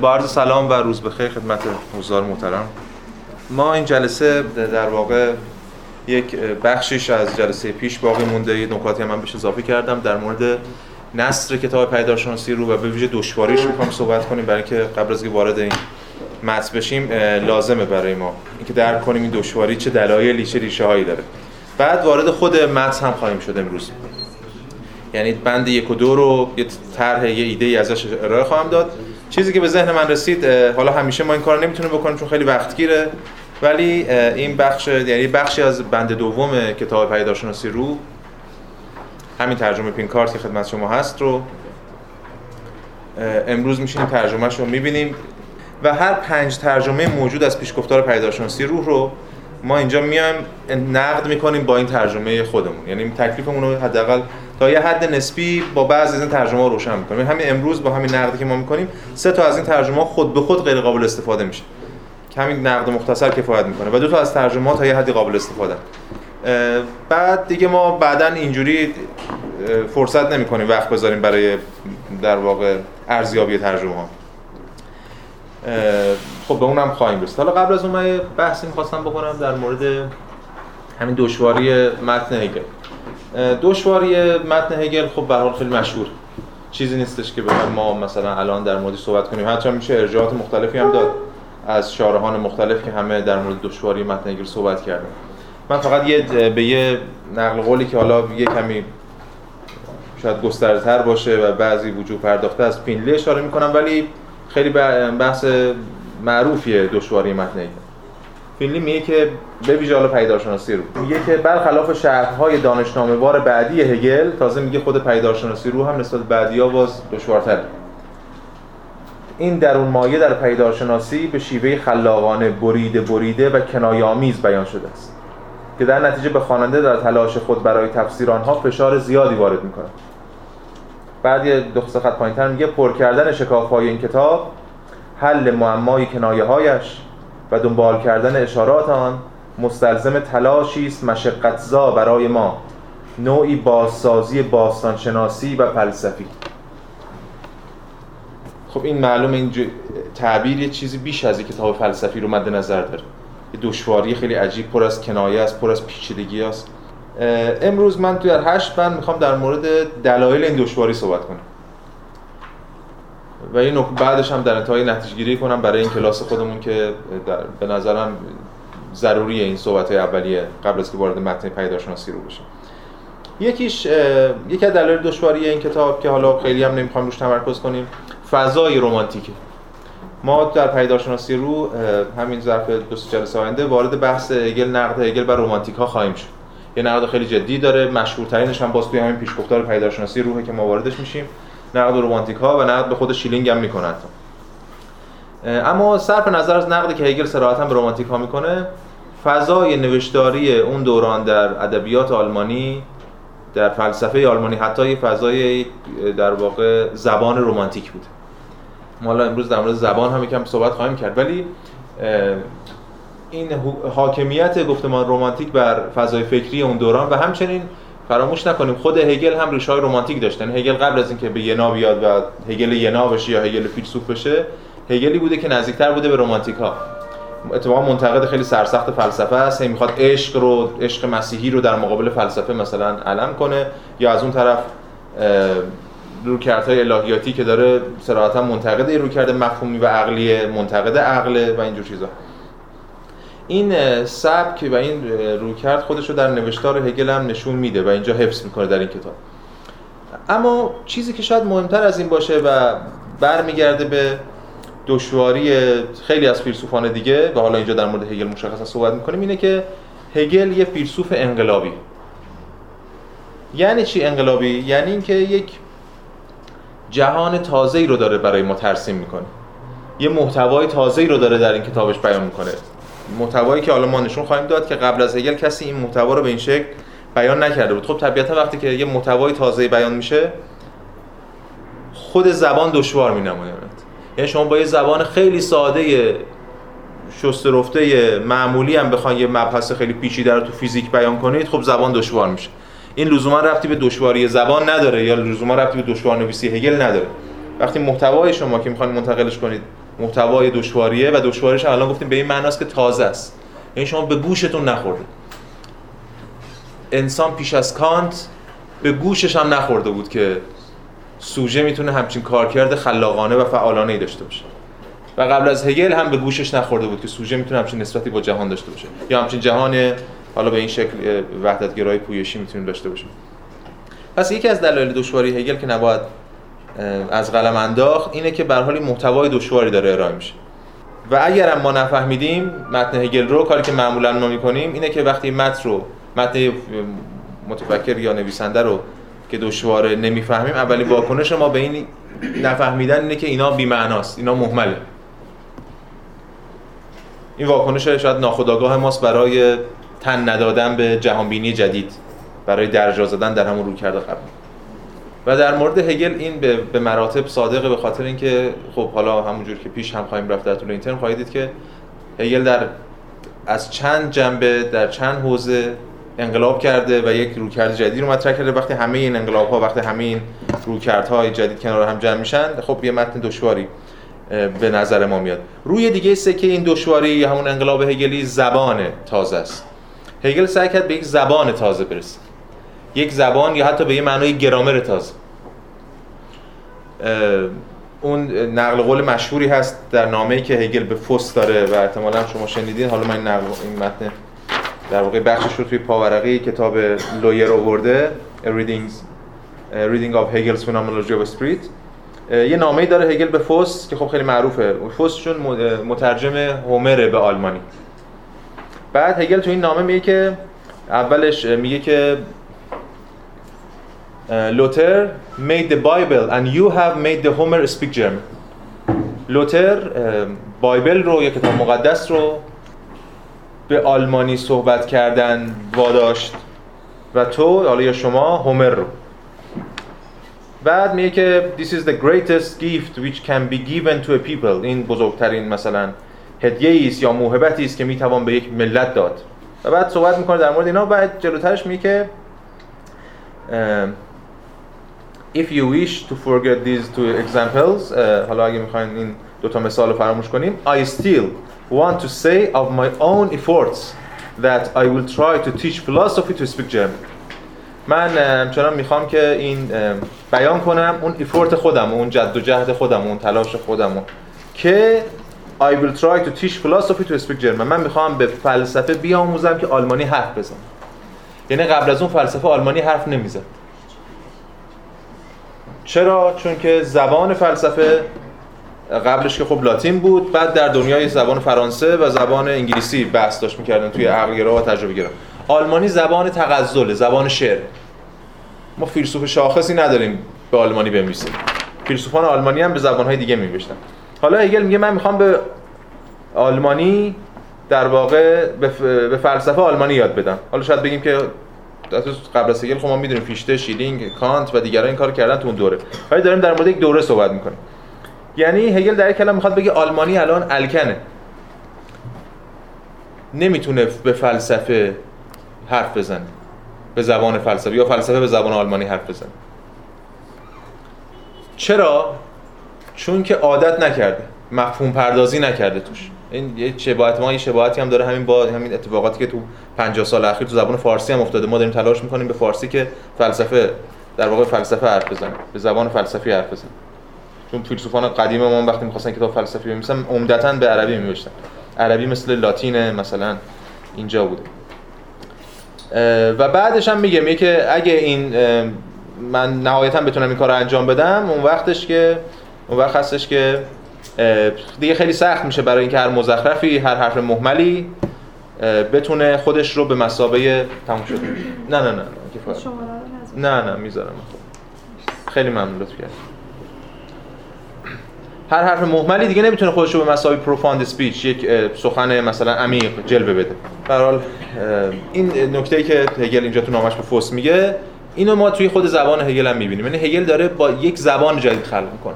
با عرض سلام و روز بخیر خدمت حضار محترم. ما این جلسه در واقع یک بخشیش از جلسه پیش باقی مونده. یه نکاتی من بهش اضافه کردم در مورد نصر کتاب پیدارشناسی رو و به ویژه دشواریش می‌خوام صحبت کنیم برای که قبل از اینکه وارد این متن بشیم لازمه برای ما اینکه درک کنیم این دشواری چه دلایلی چه ریشه هایی داره. بعد وارد خود متن هم خواهیم شد امروز. یعنی بند یک و دو رو یه طرح یه ایده ای ازش ارائه خواهم داد. چیزی که به ذهن من رسید حالا همیشه ما این کار نمی‌تونیم بکنیم چون خیلی وقت گیره ولی این بخش یعنی بخشی از بند دوم کتاب پیداشناسی رو همین ترجمه پین کارت که خدمت شما هست رو امروز میشینیم ترجمهش رو می‌بینیم و هر پنج ترجمه موجود از پیشگفتار پیداشناسی روح رو ما اینجا میایم نقد می‌کنیم با این ترجمه خودمون. یعنی تکلیفمون رو حداقل تا یه حد نسبی با بعضی از این ترجمه ها روشن می‌کنیم. همین امروز با همین نقدی که ما می‌کنیم سه تا از این ترجمه ها خود به خود غیر قابل استفاده میشه. همین نقد مختصر کفایت می‌کنه و دو تا از ترجمه ها تا یه حدی قابل استفاده. بعد دیگه ما بعدا اینجوری فرصت نمی‌کنیم وقت بذاریم برای در واقع ارزیابی ترجمه ها خب به اونم خواهیم رسید. حالا قبل از اون من بحثی می‌خواستم بکنم در مورد همین دشواری متن هگل. دشواری متن هگل خب به حال خیلی مشهور. چیزی نیستش که بخوایم ما مثلا الان در موردش صحبت کنیم. حتی میشه ارجاعات مختلفی هم داد از شارحان مختلف که همه در مورد دشواری متن هگل صحبت کردن. من فقط یه به یه نقل قولی که حالا یه کمی شاید گسترده باشه و بعضی وجود پرداخته از پینلی اشاره می‌کنم ولی خیلی بحث معروفیه دشواری متن فینلی میگه که به ویژه پیدارشناسی رو. میگه که برخلاف شرح‌های دانشنامه‌وار بعدی هگل تازه میگه خود پیدارشناسی رو هم نسبت بعدی‌ها باز دشوارتره. این درون مایه در پیدارشناسی به شیوه خلاقانه بریده بریده و کنایه‌آمیز بیان شده است. که در نتیجه به خواننده در تلاش خود برای تفسیر آنها فشار زیادی وارد می‌کنه بعد یه دو خط پایینتر میگه پر کردن شکاف‌های این کتاب حل معمای کنایه هایش و دنبال کردن اشارات آن مستلزم تلاشی است مشقتزا برای ما نوعی بازسازی باستانشناسی و فلسفی. خب این معلوم این تعبیر یه چیزی بیش از کتاب فلسفی رو مد نظر داره. یه دشواری خیلی عجیب پر از کنایه است پر از پیچیدگی است. امروز من توی در هشت بند می‌خوام در مورد دلایل این دشواری صحبت کنم. و این بعدش هم در انتهای نتیجه گیری کنم برای این کلاس خودمون که به نظرم ضروریه این صحبت های اولیه قبل از که وارد متن پیداشناسی رو بشیم یکیش یکی از دلایل دشواری این کتاب که حالا خیلی هم نمی‌خوام روش تمرکز کنیم فضای رمانتیکه. ما در پیداشناسی رو همین ظرف دو سه جلسه آینده وارد بحث هگل نقد هگل بر رمانتیک ها خواهیم شد. یه نقد خیلی جدی داره. مشهورترینش هم باز توی همین پیشگفتار پیداشناسی روحه که ما واردش میشیم. نقد رومانتیک ها و نقد به خود شیلینگ هم می‌کنند اما صرف نظر از نقدی که هگل صراحتا به رومانتیک ها می‌کنه فضای نوشتاری اون دوران در ادبیات آلمانی در فلسفه آلمانی حتی فضای در واقع زبان رومانتیک بود ما امروز در مورد زبان هم یکم صحبت خواهیم کرد. ولی این حاکمیت گفتمان رومانتیک بر فضای فکری اون دوران و همچنین فراموش نکنیم خود هگل هم ریشه های رمانتیک داشتن. هگل قبل از اینکه به ینا بیاد و هگل ینا بشه یا هگل فیلسوف بشه هگلی بوده که نزدیکتر بوده به رمانتیک ها اتفاقا منتقد خیلی سرسخت فلسفه است. می‌خواد عشق رو عشق مسیحی رو در مقابل فلسفه مثلا علم کنه یا از اون طرف رویکردهای الهیاتی که داره صراحتا منتقد رویکرد مفهومی و عقلی منتقد عقله و اینجور چیزا. این سبک و این رویکرد خودش رو در نوشتار هگل هم نشون میده و اینجا حفظ می‌کنه در این کتاب. اما چیزی که شاید مهمتر از این باشه و برمیگرده به دشواری خیلی از فیلسوفان دیگه و حالا اینجا در مورد هگل مشخصا صحبت می‌کنیم اینه که هگل یه فیلسوف انقلابی. یعنی چی انقلابی؟ یعنی اینکه یک جهان تازه‌ای رو داره برای ما ترسیم می‌کنه. یه محتوای تازه‌ای رو داره در این کتابش بیان می‌کنه. محتوایی که حالا ما نشون خواهیم داد که قبل از هگل کسی این محتوا رو به این شکل بیان نکرده بود. خب طبیعتا وقتی که یه محتوای تازه بیان میشه خود زبان دشوار مینماید. یعنی شما با یه زبان خیلی ساده شسته رفته معمولی هم بخواید یه مبحث خیلی پیچیده رو تو فیزیک بیان کنید خب زبان دشوار میشه. این لزوما رفتی به دشواری زبان نداره یا لزوما رفتی به دشوار نویسی هگل نداره. وقتی محتوای شما که می‌خواین منتقلش کنید محتوای دشواریه و دشواریش الان گفتیم به این معناست که تازه است. یعنی شما به گوشتون نخورده. انسان پیش از کانت به گوشش هم نخورده بود که سوژه می‌تونه همچین کارکرد خلاقانه و فعالانه ای داشته باشه. و قبل از هگل هم به گوشش نخورده بود که سوژه می‌تونه همچین نسبتی با جهان داشته باشه. یا همچین جهان حالا به این شکل وحدتگرایی پویشی می‌تونیم داشته باشیم. پس یکی از دلایل دشواری هگل که نباید از قلم انداخت اینه که به حال محتوای دشواری داره ارائه میشه. و اگر ما نفهمیدیم متن هگل رو کاری که معمولا ما می‌کنیم اینه که وقتی متن رو متن متفکر یا نویسنده رو که دشواره نمی‌فهمیم اولین واکنش ما به این نفهمیدن اینه که اینا بی معناست اینا مهمله این واکنش شاید ناخودآگاه ماست برای تن ندادن به جهانبینی جدید برای درجا زدن در همون روی کرده قبل و در مورد هگل این به, به مراتب صادقه به خاطر اینکه خب حالا همونجور که پیش هم خواهیم رفت در طول این ترم خواهید دید که هگل در از چند جنبه در چند حوزه انقلاب کرده و یک رویکرد جدید رو مطرح کرده. وقتی همه این انقلاب ها وقتی همه این رویکردهای جدید کنار هم جمع میشن خب یه متن دشواری به نظر ما میاد. روی دیگه سکه این دشواری همون انقلاب هگلی زبان تازه است. هگل سعی کرد به یک زبان تازه برسه. یک زبان یا حتی به یه معنای گرامر تازه. اون نقل قول مشهوری هست در نامه‌ای که هگل به فوس داره و احتمالا شما شنیدین. حالا من نقل این متن در واقع بخشش رو توی پاورقی کتاب لویر آورده Readings Reading of Hegel's Phenomenology of Spirit. یه نامه‌ای داره هگل به فوس که خب خیلی معروفه. فوس چون مترجم هومر به آلمانی. بعد هگل تو این نامه میگه که اولش میگه که لوتر made the Bible and you have made the Homer speak German. لوتر بایبل رو یا کتاب مقدس رو به آلمانی صحبت کردن واداشت. و تو حالا یا شما هومر رو. بعد میگه که this is the greatest gift which can be given to a people. این بزرگترین مثلا هدیه است یا موهبتی است که می‌توان به یک ملت داد. و بعد صحبت می‌کنه در مورد اینا. بعد جلوترش میگه که if you wish to forget these two examples حالا اگه می‌خواین این دو تا مثال رو فراموش کنیم I still want to say of my own efforts that I will try to teach philosophy to speak German. من همچنان می‌خوام که این بیان کنم اون ایفورت خودم اون جد و جهد خودم اون تلاش خودم که I will try to teach philosophy to speak German. من می‌خوام به فلسفه بیاموزم که آلمانی حرف بزنم. یعنی قبل از اون فلسفه آلمانی حرف نمی‌زد. چرا؟ چون که زبان فلسفه قبلش که خب لاتین بود بعد در دنیای زبان فرانسه و زبان انگلیسی بحث داشت می‌کردن توی عقلگرا و تجربه گرا. آلمانی زبان تغزل زبان شعر. ما فیلسوف شاخصی نداریم به آلمانی بنویسیم فیلسوفان آلمانی هم به زبانهای دیگه می‌نوشتن. حالا هگل میگه من می‌خوام به آلمانی در واقع به فلسفه آلمانی یاد بدم. حالا شاید بگیم که قبل از هگل خب ما می‌دونیم فیشته شیلینگ کانت و دیگران این کار کردن تو اون دوره. ولی داریم در مورد یک دوره صحبت می‌کنیم. یعنی هگل در کلام می‌خواد بگه آلمانی الان الکنه. نمی‌تونه به فلسفه حرف بزنه. به زبان فلسفه یا فلسفه به زبان آلمانی حرف بزنه. چرا؟ چون که عادت نکرده. مفهوم پردازی نکرده توش. این یه شباهت ما یه شباهتی هم داره همین با همین اتفاقاتی که تو 50 سال اخیر تو زبان فارسی هم افتاده. ما داریم تلاش می‌کنیم به فارسی که فلسفه در واقع فلسفه حرف بزنه به زبان فلسفی حرف بزنه چون فیلسوفان قدیم ما وقتی می‌خواستن کتاب فلسفی بنویسن عمدتاً به عربی می‌نوشتن. عربی مثل لاتین مثلا اینجا بوده. و بعدش هم میگه میگه که اگه این من نهایتا بتونم این کار انجام بدم اون وقتش که اون وقت هستش که دیگه خیلی سخت میشه برای اینکه هر مزخرفی هر حرف محملی بتونه خودش رو به مسابقه تموم شده. نه نه نه نه نه می‌ذارم. خیلی ممنون لطف کرد هر حرف محملی دیگه نمی‌تونه خودش رو به مسابقه پروفاند سپیچ یک سخن مثلا عمیق جلوه بده. به این نکته ای که هگل اینجا تو نامش به فوس میگه اینو ما توی خود زبان هگل هم می‌بینیم. یعنی هگل داره با یک زبان جدید خلق می‌کنه.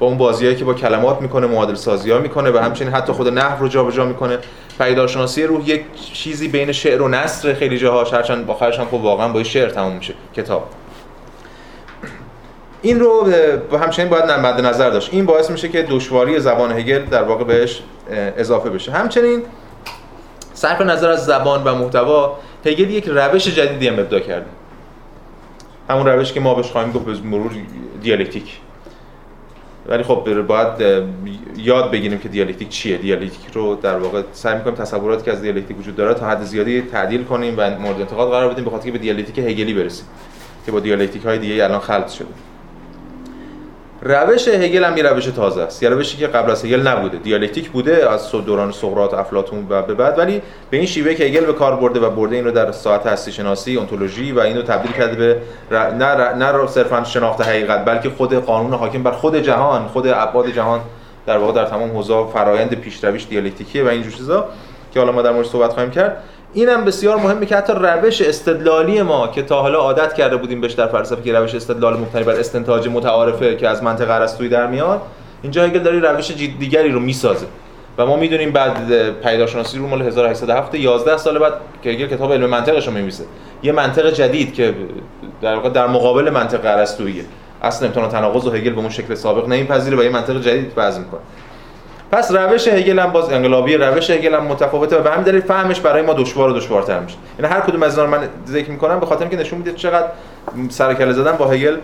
با اون بازیایی که با کلمات می‌کنه معادل سازی ها می‌کنه و همچنین حتی خود نحو رو جابجا می‌کنه. پیدارشناسی روح یک چیزی بین شعر و نثر خیلی جاها هرچند آخرش هم خب واقعا با شعر تموم میشه کتاب. این رو همچنین باید مد نظر داشت. این باعث میشه که دشواری زبان هگل در واقع بهش اضافه بشه. همچنین صرف نظر از زبان و محتوا هگل یک روش جدیدی هم ابداع کرده. همون روش که ما بهش خواهیم گفت مرور دیالکتیک. ولی خب باید یاد بگیریم که دیالکتیک چیه. دیالکتیک رو در واقع سعی می‌کنیم تصوراتی که از دیالکتیک وجود داره تا حد زیادی تعدیل کنیم و مورد انتقاد قرار بدیم به خاطر که به دیالکتیک هگلی برسیم که با دیالکتیک های دیگه الان خلط شده. روش هگل هم یه روش تازه است. یه روشی که قبل از هگل نبوده. دیالکتیک بوده از دوران سقراط افلاطون و به بعد. ولی به این شیوه که هگل به کار برده و برده این رو در ساعت هستی شناسی اونتولوژی و اینو تبدیل کرده به نه نه صرفا شناخت حقیقت بلکه خود قانون حاکم بر خود جهان خود ابعاد جهان در واقع در تمام حوزه فرایند پیشرویش دیالکتیکیه و این جور چیزا که حالا ما در مورد صحبت خواهیم کرد. اینم بسیار مهمه که حتی روش استدلالی ما که تا حالا عادت کرده بودیم بهش در فلسفه که روش استدلال مبتنی بر استنتاج متعارفه که از منطق ارسطویی در میاد اینجا هگل داره روش دیگری رو می‌سازه. و ما می‌دونیم بعد پیداشناسی رو مال 1807 11 سال بعد که هگل کتاب علم منطقش رو میمیسه یه منطق جدید که در واقع در مقابل منطق ارسطوییه اصلا امتحان تناقض و هگل به اون شکل سابق نمیپذیره و یه منطق جدید وضع می‌کنه. پس روش هگل هم باز انقلابی روش هگل هم متفاوته و به همین دلیل فهمش برای ما دشوار و دشوارتر میشه. یعنی هر کدوم از اینا من ذکر می‌کنم به خاطر اینکه نشون میده چقدر سر زدن با هگل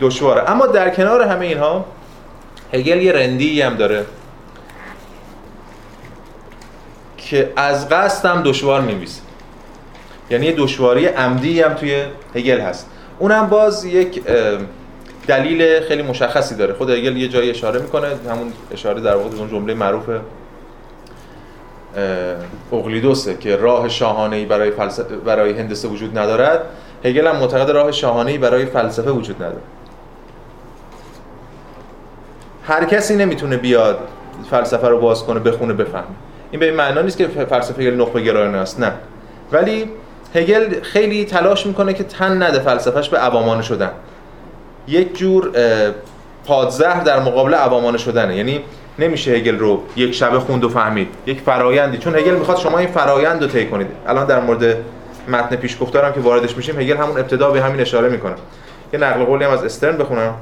دشواره. اما در کنار همه اینها هگل یه رندی هم داره که از قصد هم دشوار میویسه یعنی یه دشواری عمدی هم توی هگل هست. اونم باز یک دلیل خیلی مشخصی داره. خود هگل یه جایی اشاره می‌کنه همون اشاره در واقع اون جمله معروف اقلیدوسه که راه شاهانه‌ای برای فلسفه برای هندسه وجود ندارد. هگل هم معتقد راه شاهانه‌ای برای فلسفه وجود نداره. هر کسی نمی‌تونه بیاد فلسفه رو باز کنه بخونه بفهمه. این به این معنا نیست که فلسفه هگل نخبه گرایانه است نه. ولی هگل خیلی تلاش می‌کنه که تن نده فلسفهش به عوامانه شدن. یک جور پادزهر در مقابل عوامانه شدنه. یعنی نمیشه هگل رو یک شبه خوند و فهمید. یک فرایندی. چون هگل می‌خواد شما این فرایند رو طی کنید. الان در مورد متن پیشگفتارم که واردش میشیم هگل همون ابتدا به همین اشاره می‌کنه. یه نقل قولی هم از استرن بخونم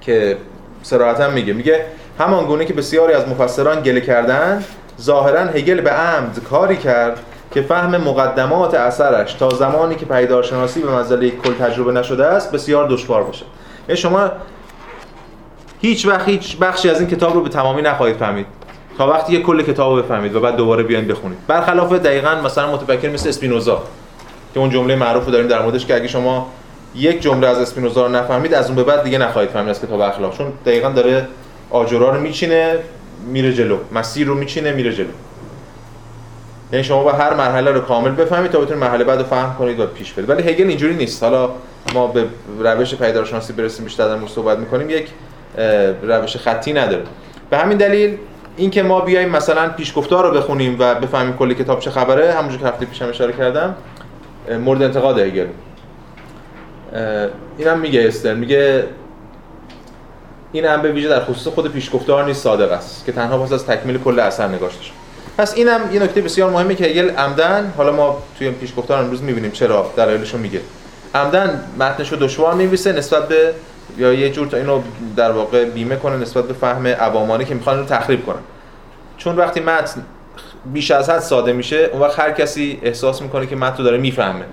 که صراحتا میگه. میگه همان گونه که بسیاری از مفسران گله کردن ظاهرا هگل به عمد کاری کرد که فهم مقدمات اثرش تا زمانی که پیدارشناسی به منزله کل تجربه نشده است بسیار دشوار باشه. یعنی شما هیچ وقت هیچ بخشی از این کتاب رو به تمامی نخواهید فهمید. تا وقتی یه کل کتاب رو بفهمید و بعد دوباره بیاین بخونید. برخلاف دقیقا مثلا متفکر مثل اسپینوزا که اون جمله معروف رو داریم در موردش که اگه شما یک جمله از اسپینوزا رو نفهمید از اون به بعد دیگه نخواهید فهمید از کتاب اخلاق. چون دقیقا داره آجرا رو میچینه میره جلو. مسیر رو میچینه میره جلو. یعنی شما با هر مرحله رو کامل بفهمید تا بتونید مرحله بعد رو فهم کنید و پیش برید. ولی هگل اینجوری نیست. حالا ما به روش پیدارشناسی برسیم بیشتر در صحبت می‌کنیم یک روش خطی نداره. به همین دلیل اینکه ما بیایم مثلا پیشگفتار رو بخونیم و بفهمیم کلی کتاب چه خبره همونجور که هفته پیشم اشاره کردم مورد انتقاد هگل. اینم میگه استر. میگه این هم به ویژه در خصوص خود پیشگفتار نیست صادق است که تنها پس از تکمیل کل اثر نگاشته شد. پس اینم یه نکته بسیار مهمه که هگل عمدن حالا ما توی پیشگفتار امروز می‌بینیم چرا دلایلش رو میگه. عمدن متنش رو دشوار میویسه نسبت به یا یه جور تا اینو در واقع بیمه کنه نسبت به فهم عوامانه که می‌خوان رو تخریب کنن. چون وقتی متن بیش از حد ساده میشه اون وقت هر کسی احساس می‌کنه که متن رو داره می‌فهمه.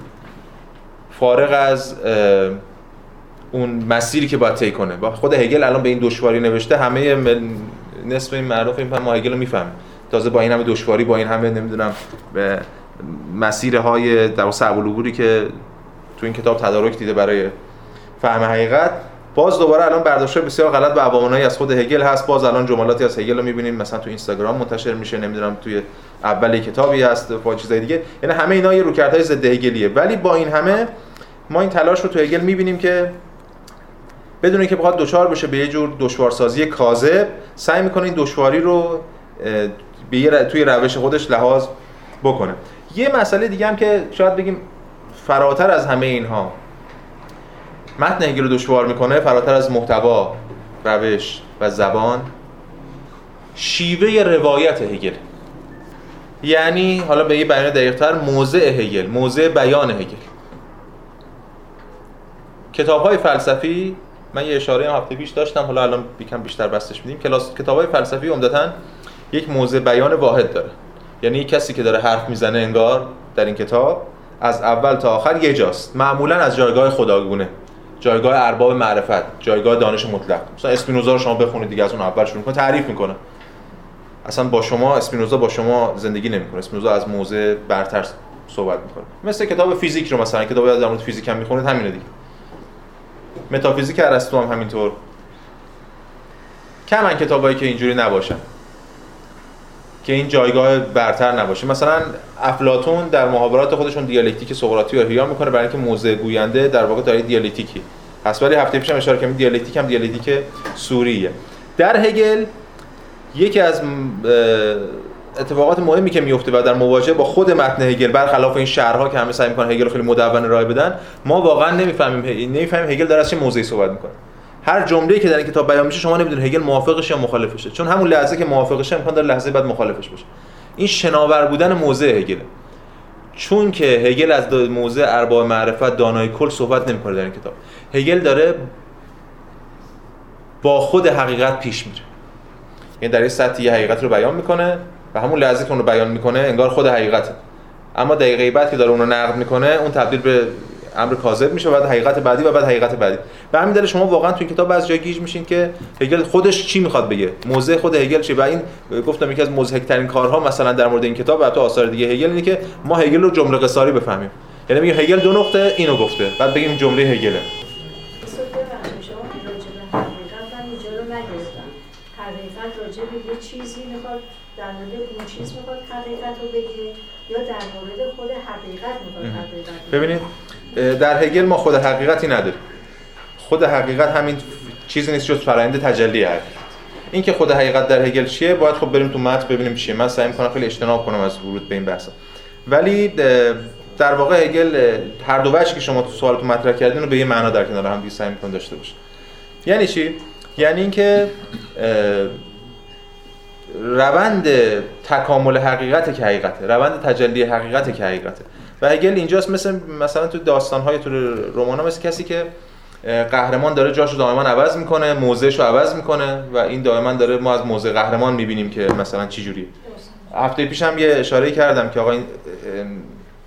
فارغ از اون مسیری که باید طی کنه. خود هگل الان به این دشواری نوشته همه نصف این معروف این ما هگل رو می‌فهمه. تازه با این همه دشواری با این همه نمی‌دونم به مسیرهای در صعب العبوری که تو این کتاب تدارک دیده برای فهم حقیقت. باز دوباره الان برداشت بسیار غلط به عوامانایی از خود هگل هست. باز الان جملاتی از هگل رو می‌بینیم. مثلا تو اینستاگرام منتشر میشه. نمی‌دونم توی اول کتابی هست و چیزای دیگه. یعنی همه اینا یه روکردهای ضد هگلیه. ولی با این همه ما این تلاش رو تو هگل می‌بینیم که بدون اینکه بخواد دچار بشه به یه جور دشوارسازی کاذب سعی می‌کنه این دشواری رو به توی روش خودش لحاظ بکنه. یه مسئله دیگه هم که شاید بگیم فراتر از همه اینها متن هگل رو دشوار می‌کنه فراتر از محتوا روش و زبان شیوه روایت هگل. یعنی حالا به یه بیان دقیقتر موضع هگل موضع بیان هگل. کتاب های فلسفی من یه اشاره هم هفته پیش داشتم حالا الان یکم بیشتر بستش میدیم. کلاس کتابای فلسفی عمدتا یک موضع بیان واحد داره. یعنی کسی که داره حرف می‌زنه انگار در این کتاب از اول تا آخر یه جاست. معمولا از جایگاه خداگونه. جایگاه ارباب معرفت جایگاه دانش مطلق. مثلا اسپینوزا رو شما بخونید دیگه از اون اول شروع کنه تعریف می‌کنه. اصلا با شما اسپینوزا با شما زندگی نمی‌کنه. اسپینوزا از موضع برتر صحبت می‌کنه. مثل کتاب فیزیک رو مثلا کتابی در مورد فیزیک هم می‌خونید همینه دیگه. متافیزیک ارسطو هم همینطور. کمن کتابایی که اینجوری نباشن. که این جایگاه برتر نباشه. مثلا افلاطون در محاورات خودشون دیالکتیک سقراطی رو احیا می‌کنه برای اینکه موضع گوینده در واقع داره دیالکتیکی. پس ولی هفته پیشم اشاره کردم دیالکتیک هم دیالکتیک سوریه. در هگل یکی از اتفاقات مهمی که میفته و در مواجهه با خود متن هگل برخلاف این شهرها که همه سعی می‌کنن هگل خیلی مدون راه بدن ما واقعا نمی‌فهمیم نمی‌فهمیم هگل داره از چه موضعی صحبت می‌کنه. هر جمله‌ای که در این کتاب بیان میشه شما نمی‌دونید هگل موافقش یا مخالفشه چون همون لحظه که موافقشه امکان داره لحظه بعد مخالفش باشه این شناور بودن موضع هگل چون که هگل از موضع ارباب معرفت دانای کل صحبت نمی‌کنه در این کتاب. هگل داره با خود حقیقت پیش میره. یعنی در این سطح یه حقیقت رو بیان می‌کنه و همون لحظه که اون رو بیان می‌کنه انگار خود حقیقته. اما دقیقه بعد که داره اون رو نقد می‌کنه اون تبدیل به امر کاذب میشه بعد حقیقت بعدی و بعد حقیقت بعدی. به همین دلیل شما واقعا تو این کتاب از جای گیج میشین که هگل خودش چی می‌خواد بگه؟ موضع خود هگل چیه؟ و این گفتم یکی از مضحک ترین کارها مثلا در مورد این کتاب و تو آثار دیگه هگل اینه که ما هگل رو جمله قصاری بفهمیم. یعنی میگه هگل دو نقطه اینو گفته. بعد بگیم جمله هگله. چیزی می‌خواد در مورد اون چیز می‌خواد حقیقت رو بگه یا در مورد خود حقیقت می‌خواد حقیقت ببینید در هگل ما خود حقیقتی نداریم. خود حقیقت همین چیزی نیست جز فرآیند تجلی حقیقت این که خود حقیقت در هگل چیه باید خب بریم تو متن ببینیم چیه. من سعی می‌کنم خیلی اجتناب کنم از ورود به این بحث ولی در واقع هگل هر دو وجهی که شما تو سوالتون مطرح کردین رو به یه معنا در کنار هم سعی می‌کنه داشته باشه یعنی چی؟ یعنی اینکه روند تکامل حقیقت که حقیقته روند تجلی حقیقت که حقیقته. و هگل اینجاست مثل مثلا تو داستان‌های تو رمان مثل کسی که قهرمان داره جاش رو دائما عوض می‌کنه موضعش رو عوض می‌کنه و این دائما داره ما از موضع قهرمان می‌بینیم که مثلا چی جوریه. هفته پیش هم یه اشاره کردم که آقا این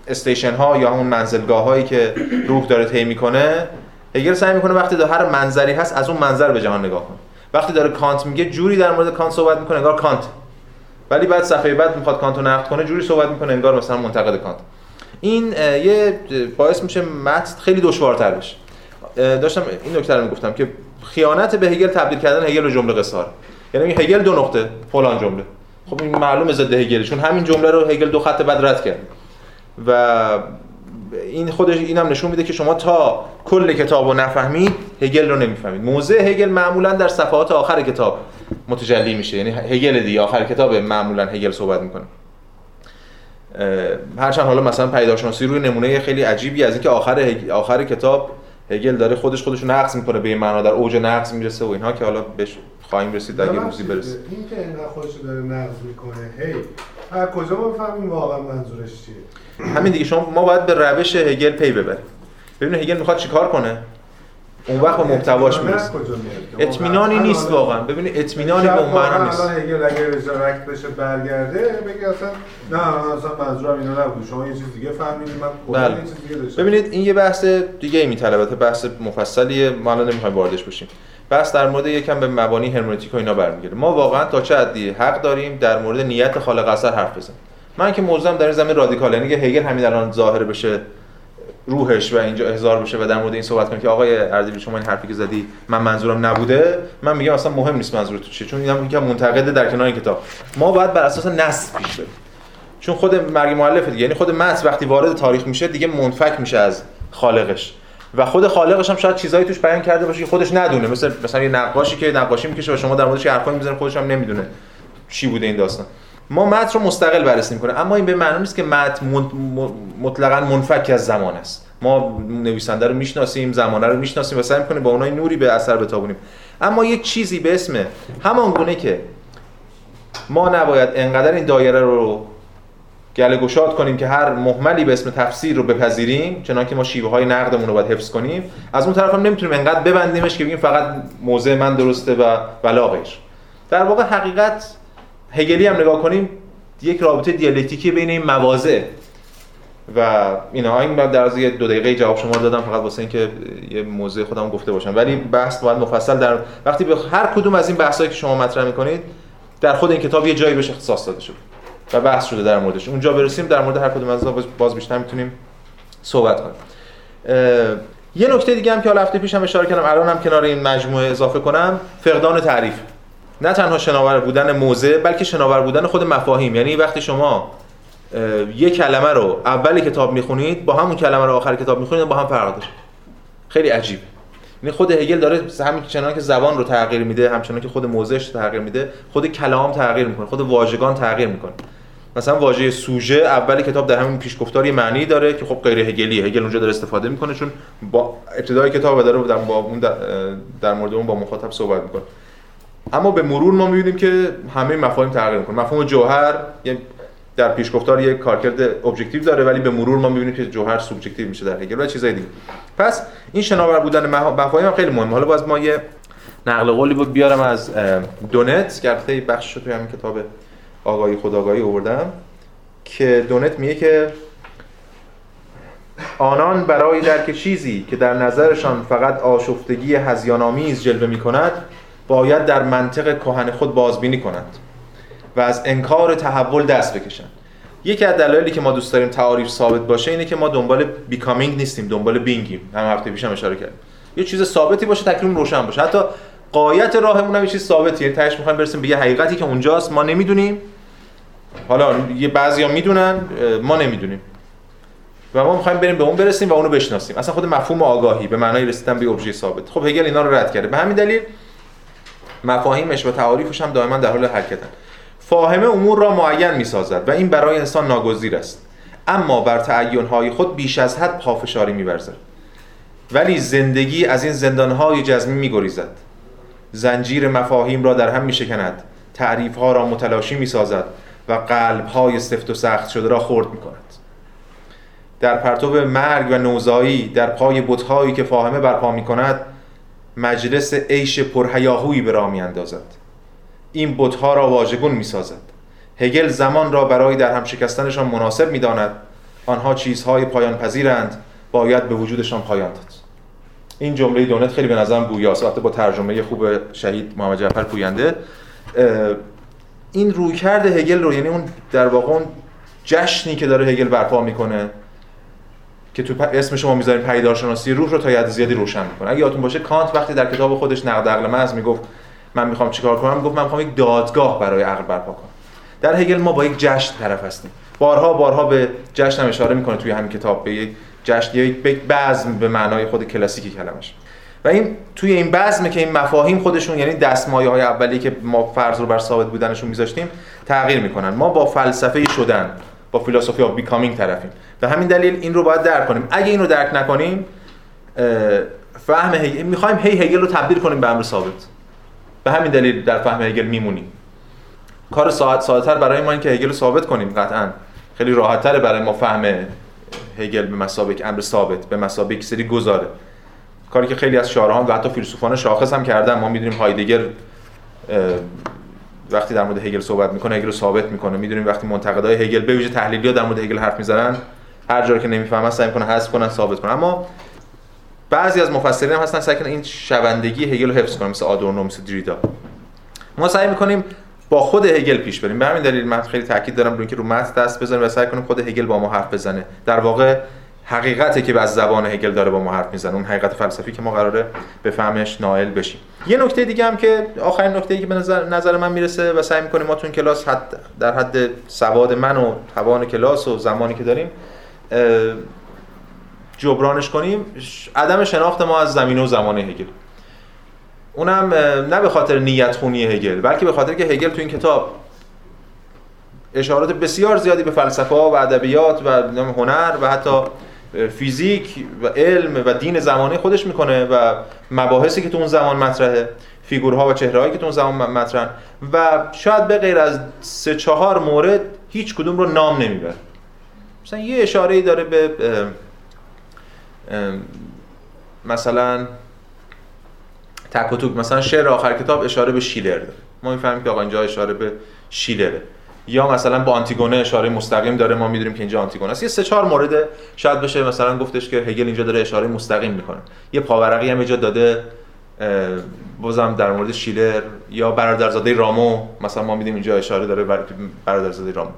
station ها یا همون منزلگاه هایی که روح داره طی می‌کنه هگل سعی می‌کنه وقتی داره هر منظری هست از اون منظر به جهان نگاه کنه. وقتی داره کانت میگه جوری در مورد کانت صحبت می‌کنه انگار کانت. ولی بعد صفحه بعد می‌خواد کانت رو نقد کنه جوری صحبت می‌کنه انگار مثلا منتقد کانت. این یه باعث میشه متن خیلی دشوارتر بشه. داشتم این نکته رو می‌گفتم که خیانت به هگل تبدیل کردن هگل رو جمله قصار یعنی هگل دو نقطه فلان جمله. خب این معلومه ضد هگل چون همین جمله رو هگل دو خط بعد رد کرد. و این خودش اینم نشون میده که شما تا کل کتاب رو نفهمید هگل رو نمی‌فهمید. موضع هگل معمولا در صفحات آخر کتاب متجلی میشه. یعنی هگل دیگه آخر کتاب معمولا هگل صحبت می‌کنه. هرچند حالا مثلا پیداشناسی روی نمونه خیلی عجیبی از اینکه آخر آخر کتاب هگل داره خودش خودش رو نقض می‌کنه به این معنا در اوج نقض می‌رسه و اینها که حالا بهش خواهیم رسید اگه روزی برسه. این که اینقدر خودش داره نقض می‌کنه هی از کجا بفهمیم واقعا منظورش چیه؟ همین دیگه شما ما باید به روش هگل پی ببریم. ببینید هگل می‌خواد چیکار کنه؟ اون وقت به محتواش می‌رسه. اطمینانی نیست واقعا. ببینید اطمینانی به اون معنا نیست. هگل اگه رزرکت بشه برگرده بگه اصلا نه اصلا منظورم اینا نبود. شما یه چیز دیگه فهمیدید من بله. یه چیز دیگه داشتم. ببینید این یه بحث دیگه میطلبه بحث مفصلیه. ما الان نمی‌خوایم واردش بشیم. بحث در مورد یکم به مبانی هرمنوتیک و اینا برمیگرده. ما واقعا تا چه حدی حق داریم در مورد نیت خالق اثر حرف بزنیم. من که موضوعم در این زمین رادیکال یعنی هگل همین الان ظاهر بشه روحش و اینجا احضار بشه و در مورد این صحبت کنه که آقای اردبیل شما این حرفی که زدی من منظورم نبوده من میگم اصلا مهم نیست منظور تو چیه چون اینم یکم منتقده در کنار این کتاب. ما باید بر اساس نص پیش بریم. چون خود مرگ مؤلفه دیگه یعنی خود متن وقتی وارد تاریخ میشه دیگه منفک میشه از خالقش. و خود خالقش هم شاید چیزایی توش بیان کرده باشه که خودش ندونه. مثل مثلا یه نقاشی که نقاشی می‌کشه و شما در موردش حرفایی می‌زنه خودش هم نمی‌دونه چی بوده این داستان. ما متن رو مستقل بررسی می‌کنه اما این به معنی نیست که متن مطلقاً منفک از زمان است. ما نویسنده رو می‌شناسیم زمانه رو می‌شناسیم و سعی می‌کنیم با اونای نوری به اثر بتابونیم. اما یک چیزی به اسم همان گونه که ما نباید انقدر این دایره رو گله گشاد کنیم که هر محملی به اسم تفسیر رو بپذیریم چنانکه ما شیوه های نقدمون رو باید حفظ کنیم از اون طرف هم نمی‌تونیم انقدر ببندیمش که بگیم فقط موضع من درسته و ولا غیر در واقع حقیقت هگلی هم نگاه کنیم یک رابطه دیالکتیکی بین این مواضع و اینا این در از یه دو دقیقه جواب شما دادم فقط واسه اینکه یه موضوع خودم گفته باشم. ولی بحث باید مفصل در وقتی به هر کدوم از این بحثایی که شما مطرح می‌کنید در خود این کتاب یه جایی بهش اختصاص داده شده و بحث شده در موردش. اونجا برسیم در مورد هر کدوم از باز بیشتر می‌تونیم صحبت کنیم. یه نکته دیگه هم که حالا هفته پیشم اشاره کردم الان هم کنار این مجموعه اضافه کنم فقدان تعریف. نه تنها شناور بودن موضع بلکه شناور بودن خود مفاهیم. یعنی وقتی شما یه کلمه رو اول کتاب می‌خونید با همون کلمه رو آخر کتاب می‌خونید با هم فرق داره. خیلی عجیبه. یعنی خود هگل داره همین چنان که زبان رو تغییر میده همچنان که خود رو تغییر میده خود کلام تغییر می‌کنه خود واژگان تغییر می‌کنه. مثلا واژه سوژه اول کتاب در همین پیشگفتار یه معنی داره که خب غیر هگلی هگل اونجا داره استفاده می‌کنه چون با ابتدای کتاب داره در با اون در, در مورد اون با مخاطب صحبت می‌کنه. اما به مرور ما می‌بینیم که همه مفاهیم تغییر می‌کنه. مفهوم جوهر در پیشگفتار یک کارکرد objective داره ولی به مرور ما می‌بینیم که جوهر subjective میشه در هگل و چیزای دیگه. پس این شناور بودن مفاهیم خیلی مهمه. حالا باز ما یه نقل قولی بود بیارم از دونت که البته بخش توی همین کتاب آگاهی خودآگاهی آوردم که دونت میگه که آنان برای درک چیزی که در نظرشان فقط آشفتگی هزیانآمیز جلوه می‌کند باید در منطق کهن خود بازبینی کنند و از انکار تحول دست بکشن یکی از دلایلی که ما دوست داریم تعاریف ثابت باشه اینه که ما دنبال بیکامینگ نیستیم دنبال بینگیم هم هفته پیشم اشاره کردیم. یه چیز ثابتی باشه تکلیف روشن باشه. حتی قایت راهمون هم یه چیز ثابتیه. یعنی تهش می‌خوایم برسیم به یه حقیقتی که اونجاست. ما نمی‌دونیم. حالا یه بعضیا می‌دونن ما نمی‌دونیم. و ما می‌خوایم بریم به اون برسیم و اونو بشناسیم. اصلا خود مفهوم آگاهی به معنای رسیدن به ابژه ثابت. خب هگل اینا رو رد کرده. به همین دلیل مفاهیمش و تعاریفش هم دائما در حال حرکتن. فاهمه امور را معین می سازد و این برای انسان ناگزیر است. اما بر تعینهای خود بیش از حد پافشاری می برزد. ولی زندگی از این زندانهای جزمی می گریزد زنجیر مفاهیم را در هم می شکند تعریفها را متلاشی می سازد و قلبهای سفت و سخت شده را خرد می کند در پرتو مرگ و نوزایی در پای بتهایی که فاهمه برپا می کند مجلس عیش پرهیاهویی به راه می اندازد. این بتها را واژگون می‌سازد. هگل زمان را برای در هم شکستنشان مناسب می‌داند. آنها چیزهای پایان پذیرند باید به وجودشان پایان داد. این جمله دونت خیلی به نظرم گویاست وقتی با ترجمه خوب شهید محمد جعفر پوینده. این رویکرد هگل رو یعنی اون در واقع اون جشنی که داره هگل برپا می‌کنه که تو اسم شما می‌ذاریم پیدارشناسی روح رو تا حد زیادی روشن می‌کنه. اگه یادتون باشه کانت وقتی در کتاب خودش نقد عقل محض می‌گفت من می‌خوام چیکار کنم؟ گفت من می‌خوام یک دادگاه برای عقل برپا کنم. در هگل ما با یک جشن طرف هستیم. بارها بارها به جشن هم اشاره می‌کنه توی همین کتاب. به یک جشن یک بزم به معنای خود کلاسیکی کلمش. و این توی این بزمه که این مفاهیم خودشون یعنی دستمایه های اولی که ما فرض رو بر ثابت بودنشون میذاشتیم تغییر می‌کنن. ما با فلسفه شدن با philosophy of becoming طرفیم. به همین دلیل این رو باید درک کنیم. اگه این رو درک نکنیم فهم هگل می‌خوایم هی هگل رو تبدیل کنیم به امر ثابت. به همین دلیل در فهم هگل میمونیم. کار ساعت ساده‌تر برای ما این که هگل رو ثابت کنیم قطعا. خیلی راحت‌تره برای ما فهم هگل به مسابق امر ثابت به مسابق سری گذاره. کاری که خیلی از شارعان و حتی فیلسوفان شاخص هم کردن. ما می‌دونیم هایدگر وقتی در مورد هگل صحبت می‌کنه هگل رو ثابت می‌کنه. می‌دونیم وقتی منتقدای هگل به ویژه تحلیلی‌ها در مورد هگل حرف می‌زنن هر جایی که نمی‌فهمن سعی می‌کنن حذف کنن ثابت کنن. اما بعضی از مفسرین هم هستن سعی کنن این شوندگی هگل رو حفظ کنن مثل آدورنو مثل دریدا. ما سعی می‌کنیم با خود هگل پیش بریم. به همین دلیل من خیلی تاکید دارم روی اینکه رو متن دست بزنیم و سعی کنیم خود هگل با ما حرف بزنه. در واقع حقیقتی که از زبان هگل داره با ما حرف می‌زنه. اون حقیقت فلسفی که ما قراره به فهمش نائل بشیم. یه نکته دیگه هم که آخرین نکته ای که به نظر, نظر من می‌رسه و سعی می‌کنیم ما تو کلاس حد در حد سواد من و توان کلاس و زمانی که داریم جبرانش کنیم عدم شناخت ما از زمینه و زمان هگل. اونم نه به خاطر نیت خونی هگل بلکه به خاطر که هگل تو این کتاب اشارات بسیار زیادی به فلسفه و ادبیات و هنر و حتی فیزیک و علم و دین زمانه خودش می‌کنه و مباحثی که تو اون زمان مطرحه فیگورها و چهرهایی که تو اون زمان مطرحن. و شاید به غیر از سه چهار مورد هیچ کدوم رو نام نمی‌بره. مثلا یه اشاره ای داره به مثلا تک و توک مثلا شعر آخر کتاب اشاره به شیلر داره. ما می‌فهمیم که آقا اینجا اشاره به شیلره. یا مثلا با آنتیگونه اشاره مستقیم داره ما می‌دونیم که اینجا آنتیگونه است. یه سه چهار مورد شاید بشه مثلا گفتش که هگل اینجا داره اشاره مستقیم می‌کنه. یه پاورقی هم اینجا داده بازم در مورد شیلر یا برادرزاده رامو مثلا ما میدیم اینجا اشاره داره بر برادرزاده رامو.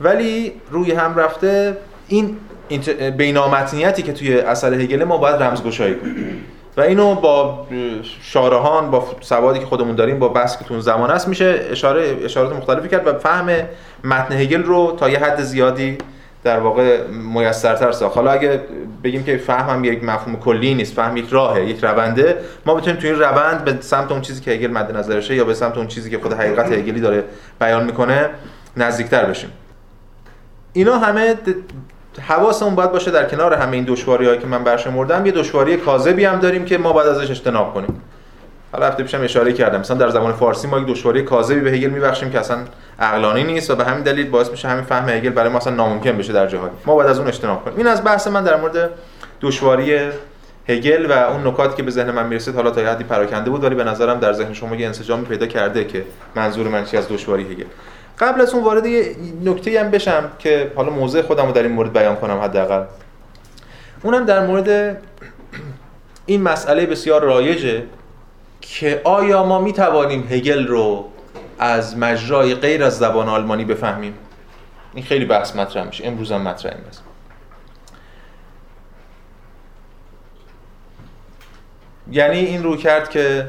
ولی روی هم رفته این بینامتنیتی که توی اثر هگل ما باید رمزگشایی کنیم. و اینو با شارهان با سوادی که خودمون داریم با بحث که تو زمان است میشه اشاره اشارات مختلفی کرد و فهم متن هگل رو تا یه حد زیادی در واقع میسرتر ساخت. حالا اگه بگیم که فهم یک مفهوم کلی نیست فهم یک راهه یک رونده ما بتونیم تو این روند به سمت اون چیزی که هگل مد نظرشه یا به سمت اون چیزی که خود حقیقت هگلی داره بیان می‌کنه نزدیکتر بشیم. اینا همه حواسمون باید باشه در کنار همه این دشواری‌هایی که من برشمردم یه دشواری کاذبی هم داریم که ما باید ازش اجتناب کنیم. حالا هفته پیشم اشاره کردم مثلا در زبان فارسی ما یک دشواری کاذبی به هگل میبخشیم که اصلا عقلانی نیست و به همین دلیل باعث میشه همین فهم هگل برای ما اصلا ناممکن بشه در جاهای ما باید از اون اجتناب کنیم. این از بحث من در مورد دشواری هگل و اون نکاتی که به ذهن من می‌رسید حالا تا حدی پراکنده بود ولی به نظرم در ذهن شما یه انسجامی پیدا کرده که منظور من چی از دشواری هگل. قبل از اون وارد یه نکته هم بشم که حالا موضع خودم رو در این مورد بیان کنم حداقل. اونم در مورد این مسئله بسیار رایجه که آیا ما می توانیم هگل رو از مجرای غیر از زبان آلمانی بفهمیم؟ این خیلی بحث مطرح میشه. امروز هم مطرح این بحث یعنی این رو کرد که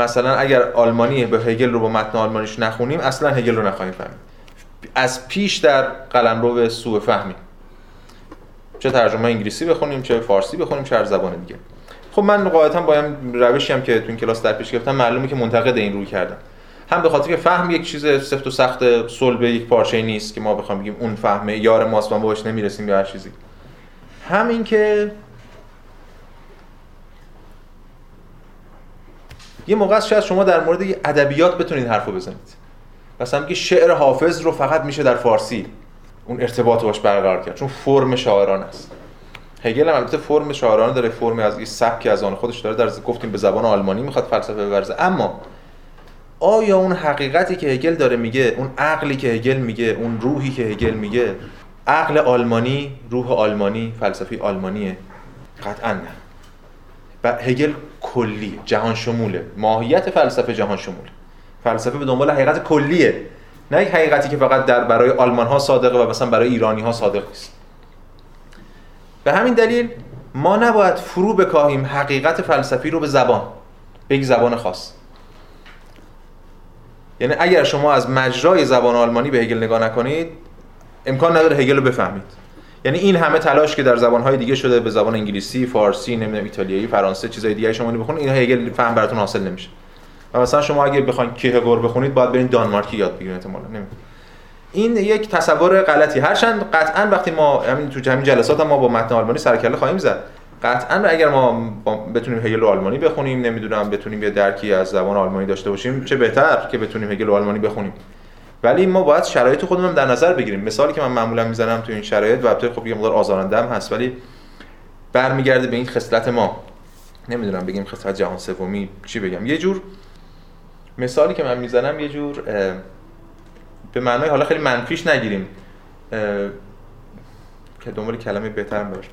مثلا اگر آلمانی به هگل رو با متن آلمانیش نخونیم اصلا هگل رو نخواهیم فهمید. از پیش در قلمرو سوء فهمی چه ترجمه انگلیسی بخونیم چه فارسی بخونیم چه هر زبان دیگه. خب من قاعدتا با این روشی هم که تو این کلاس در پیش گرفتم معلومه که منتقد این روی کردم. هم به خاطر که فهم یک چیز سفت و سخت صلب یک پارچه نیست که ما بخوام بگیم اون فهمه یار ماست ما باش نمی‌رسیم یا هر چیزی. همین که یه موقع است شاید شما در مورد ادبیات بتونید حرفو بزنید. مثلا میگه شعر حافظ رو فقط میشه در فارسی اون ارتباط باش برقرار کرد چون فرم شاعران است. هگل هم البته فرم شاعرانه داره فرمی از این سبکی از آن خودش داره. در گفتیم به زبان آلمانی می‌خواد فلسفه ببرزه. اما آیا اون حقیقتی که هگل داره میگه اون عقلی که هگل میگه اون روحی که هگل میگه عقل آلمانی روح آلمانی فلسفی آلمانیه؟ قطعا نه. و هگل کلی جهان شموله ماهیت فلسفه جهان شموله فلسفه به دنبال حقیقت کلیه. نه یک حقیقتی که فقط در برای آلمان ها صادقه و مثلا برای ایرانی ها صادق نیست. به همین دلیل ما نباید فرو بکاهیم حقیقت فلسفی رو به زبان به یک زبان خاص. یعنی اگر شما از مجرای زبان آلمانی به هگل نگاه نکنید امکان نداره هگل رو بفهمید. یعنی این همه تلاش که در زبان‌های دیگه شده به زبان انگلیسی، فارسی، نمی‌دونم ایتالیایی، فرانسه، چیزای دیگه شما بخونید این هگل فهم براتون حاصل نمیشه. و مثلا شما اگه بخواید کیهگور بخونید باید برین دانمارکی یاد بگیرید احتمالاً این یک تصور غلطی. هرچند قطعا وقتی ما همین تو همین جلسات هم ما با متن آلمانی سرکله خواهیم زد. قطعا اگر ما بتونیم هگل آلمانی بخونیم نمی‌دونم بتونیم یه درکی از زبان آلمانی داشته باشیم چه بهتر که بتونیم هگل آلمانی بخونیم. ولی ما باید شرایط خودمون در نظر بگیریم. مثالی که من معمولا می‌زنم تو این شرایط البته خب یه مقدار آزارنده هم هست ولی برمیگرده به این خصلت ما. نمی‌دونم بگیم خصلت جهان سومی چی بگم. یه جور مثالی که من می‌زنم یه جور به معنای حالا خیلی منفیش نگیریم. که دنبال کلمه بهترم باشه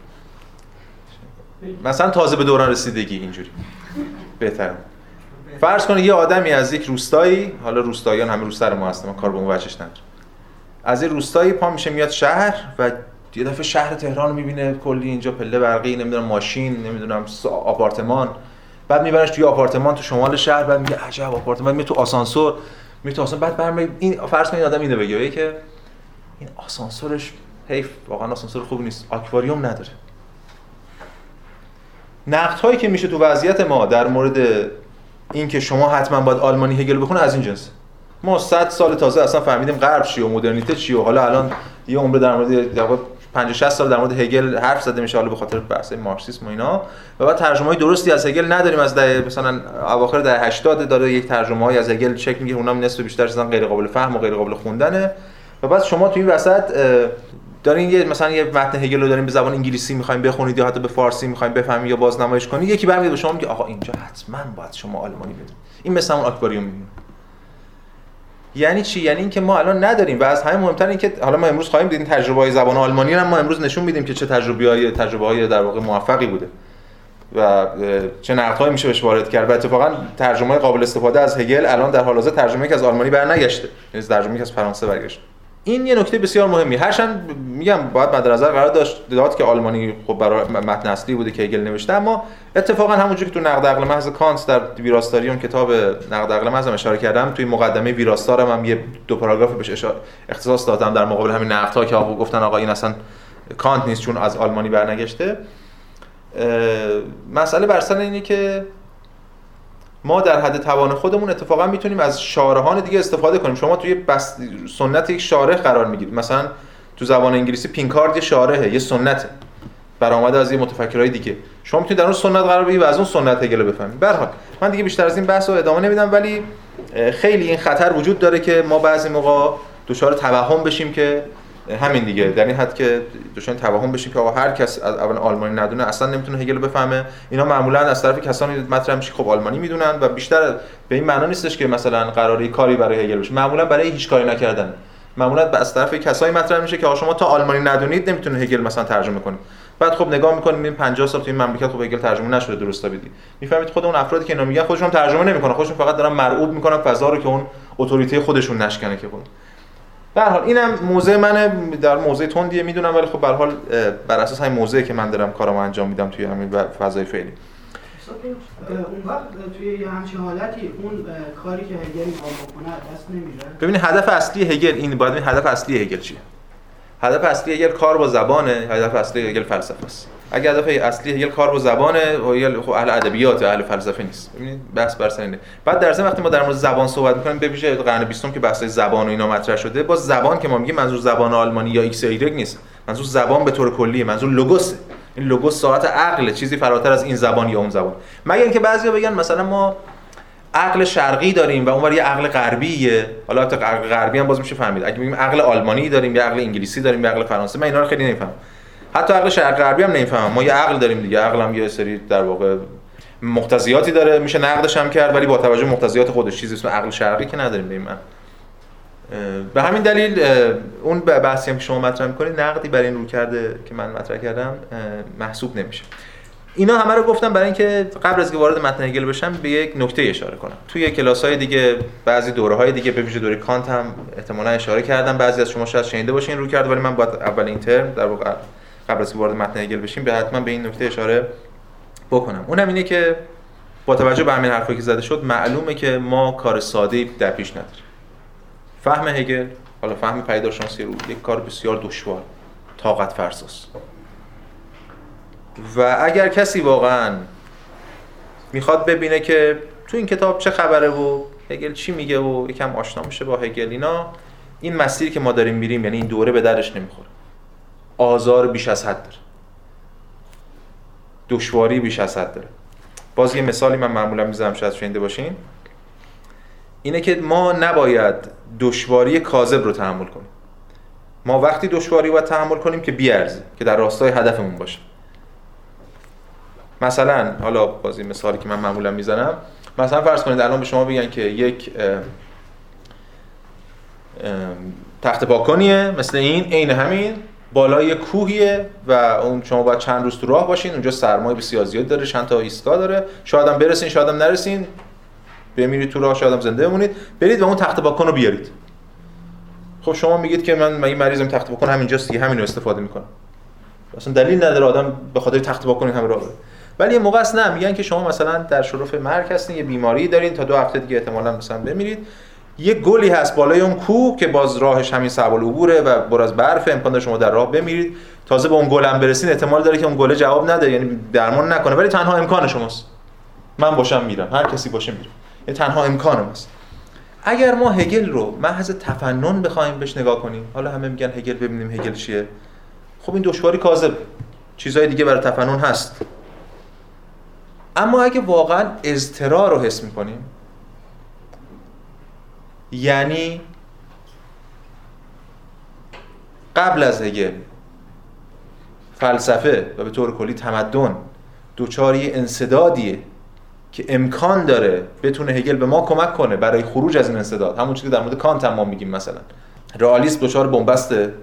مثلا تازه به دوران رسیدگی اینجوری. بهتر فرض کنید یه آدمی از یک روستایی حالا روستاییان همه روستا ما هستن کار به اون وجهش نداره از این روستایی پا میشه میاد شهر و یه دفعه شهر تهران رو می‌بینه کلی اینجا پله برقی نمی‌دونم ماشین نمی‌دونم آپارتمان. بعد میبرنش توی آپارتمان تو شمال شهر بعد میگه عجب آپارتمان میاد تو آسانسور میره تو آسانسور بعد برمی این فرض کنید آدم اینو بگه که این آسانسورش حیف واقعا آسانسور خوب نیست آکواریوم نداره. نقد هایی که میشه تو وضعیت ما در مورد اینکه شما حتما باید آلمانی هگل بخونه از این جنس. ما 100 سال تازه اصلا فهمیدیم غرب چی و مدرنیته چی و حالا الان یه عمر در مورد در 50 60 سال در مورد هگل حرف زده میشه حالا به خاطر بحث مارکسیسم و اینا. و بعد ترجمه های درستی از هگل نداریم از دهه مثلا اواخر دهه 80 داره یک ترجمه های از هگل چک میگه اونم نصف بیشتر اصلا غیر قابل فهم و غیر قابل خوندنه. و بعد شما تو این وسط دارین یه مثلا یه متن هگل رو دارین به زبان انگلیسی می‌خوایم بخونید یا حتی به فارسی می‌خوایم بفهمید یا بازنمایش کنید یکی برمیاد به شما میگه آقا اینجا حتما باید شما آلمانی بدونید. این مثل اون آکواریوم میمونه یعنی چی؟ یعنی اینکه ما الان نداریم و از همه مهمتر اینکه حالا ما امروز خواهیم دیدین تجربه های زبان آلمانی رو ما امروز نشون میدیم که چه تجربه های تجربه های در واقع موفقی بوده و چه نقدهایی میشه بهش وارد کرد. و اتفاقا ترجمه قابل استفاده از هگل الان در حال حاضر ترجمه که از آلمانی برنگشته. یعنی ترجمه که از فرانسه برگشته. این یه نکته بسیار مهمی. هرچند میگم باید مد نظر قرار داشت داد که آلمانی خب برای متن اصلی بوده که هگل نوشته اما اتفاقا همونجوری که تو نقد عقل محض کانت در ویراستاری اون کتاب نقد عقل محض اشاره کردم توی مقدمه ویراستارم هم یه دو پاراگراف بهش اختصاص دادم در مقابل همین نقدها که آقا گفتن آقا این اصلا کانت نیست چون از آلمانی برنگشته. مسئله بر اینه که ما در حد توان خودمون اتفاقا می‌تونیم از شارهان دیگه استفاده کنیم. شما توی بس سنت یک شارح قرار می‌گیرید. مثلا تو زبان انگلیسی پینکارد یه شارحه یه سنته. برآمده از یه متفکرای دیگه. شما می‌تونید در اون سنت قرار بگیرید و از اون سنت هگل بفهمید. به من دیگه بیشتر از این بحث رو ادامه نمیدم ولی خیلی این خطر وجود داره که ما بعضی موقع دچار توهم بشیم که همین دیگه. در این حد که دچار توهم بشیم که آقا هر کس از اول آلمانی ندونه اصلا نمی‌تونه هگل بفهمه. اینا معمولا از طرف کسانی مطرح میشه خب آلمانی می‌دونن و بیشتر به این معنا نیستش که مثلا قراری کاری برای هگل بشه. معمولا برای هیچ کاری نکردن. معمولا از طرف کسایی مطرح میشه که شما تا آلمانی ندونید نمی‌تونه هگل مثلا ترجمه کنید. بعد خب نگاه می‌کنیم این 50 سال تو این مملکت خب هگل ترجمه نشده درست بدید می‌فهمید خود اون افرادی که اینا میگن خودشون ترجمه نمی‌کنن. خودشون فقط دارن مرعوب می‌کنن فضا رو که اون اتوریته خودشون نشکنه که خود به حال اینم موضع منه. در موضع تندیه می‌دونم ولی خب به حال بر اساس همین موضعی که من دارم کارامو انجام میدم توی همین فضای فعلی. اون وقت توی یه همچین حالتی اون کاری که هگل می‌خواد بکنه دست نمیره؟ ببینید هدف اصلی هگل این باید هدف اصلی هگل چیه. هدف اصلی هگل کار با زبانه هدف اصلی هگل فلسفه است. اگه هدف اصلی هگل کار با زبانه هگل خب اهل ادبیات اهل فلسفه نیست. ببینید بحث بر سر اینه. بعد در ضمن وقتی ما در مورد زبان صحبت می‌کنیم به ویژه قرن 20 که بحث زبان و اینا مطرح شده با زبان که ما میگیم منظور زبان آلمانی یا ایکس ایگرگ نیست. منظور زبان به طور کلیه منظور لوگوس این لوگوس ساعت عقل چیزی فراتر از این زبان یا اون زبان. مگر اینکه بعضیا بگن مثلا ما عقل شرقی داریم و اونور یه عقل غربیه. حالا تا عقل غربی هم باز میشه فهمید. اگه میگیم عقل آلمانی داریم یا عقل انگلیسی داریم یا عقل فرانسه من اینا رو خیلی نمی‌فهمم. حتی عقل شرق غربی هم نمی‌فهمم ما یه عقل داریم دیگه. عقل هم یه سری در واقع مقتضیاتی داره. میشه نقدش هم کرد ولی با توجه مقتضیات خودش چیزی اسم عقل شرقی که نداریم به من. به همین دلیل اون بحثی هم که شما مطرح می‌کنید نقدی برای این رو کرده که من مطرح کردم محسوب نمیشه. اینا همه رو گفتم برای اینکه قبل از که وارد متن هگل بشم به یک نکته اشاره کنم. توی کلاس های دیگه بعضی دوره های دیگه به ویژه دوره کانت هم احتمالا اشاره کردم. بعضی از شما شاید شنیده باشین رو کرد ولی من باید اول این ترم در واقع قبل از وارد متن هگل بشیم به حتما به این نکته اشاره بکنم. اونم اینه که با توجه به همین حرفی که زده شد معلومه که ما کار ساده در پیش نداریم. فهم هگل حالا فهم پیداشناسی رو یک کار بسیار دشوار طاقت فرساست. و اگر کسی واقعا می‌خواد ببینه که تو این کتاب چه خبره و هگل چی میگه و یکم آشنا میشه با هگل اینا این مسیری که ما داریم میریم یعنی این دوره به درش نمی‌خوره. آزار بیش از حد داره. دشواری بیش از حد داره. باز یه مثالی من معمولا می‌زنم شاید شنیده باشین. اینه که ما نباید دشواری کاذب رو تحمل کنیم. ما وقتی دشواری باید تحمل کنیم که بیارزه که در راستای هدفمون باشه. مثلا حالا بازی مثالی که من معمولا می‌زنم. مثلا فرض کنید الان به شما بگن که یک تخت پاکانیه مثل این عین همین. بالای کوهیه و اون شما باید چند روز تو راه باشین اونجا سرمایه بسیار زیاد داره چند تا ایستگاه داره. شاید هم برسین شاید هم نرسین. بمیرید تو راه شاید هم زنده بمونید. برید و اون تخت پاکان رو بیارید. خب شما میگید که من مگه مریضم تخت پاکن همینجاست دیگه همین رو استفاده می‌کنم. اصلا دلیل نداره آدم به خاطر تخت پاکن همه راه ولی یه موقع نه میگن که شما مثلا در شرف مرگ هستین یه بیماری دارین تا دو هفته دیگه احتمالاً مثلا بمیرید. یه گلی هست بالای اون کوه که باز راهش همین صعب العبوره و بر از برف امکان شما در راه بمیرید. تازه به اون گل هم برسین احتمال داره که اون گله جواب نده یعنی درمان نکنه. ولی تنها امکان شماست. من باشم میرم. هر کسی باشه میره. یعنی تنها امکان ماست. اگر ما هگل رو محض تفنن بخوایم بهش نگاه کنیم حالا همه میگن هگل ببینیم هگل چیه. خب این دشواری کاذب. چیزهای دیگه برای تفنن هست. اما اگه واقعا اضطرار رو حس می‌کنیم یعنی قبل از هگل فلسفه و به طور کلی تمدن دوچاری انصدادیه که امکان داره بتونه هگل به ما کمک کنه برای خروج از این انصداد. همون چیزی که در مورد کانت هم ما میگیم مثلا. رئالیسم دچار بنبسته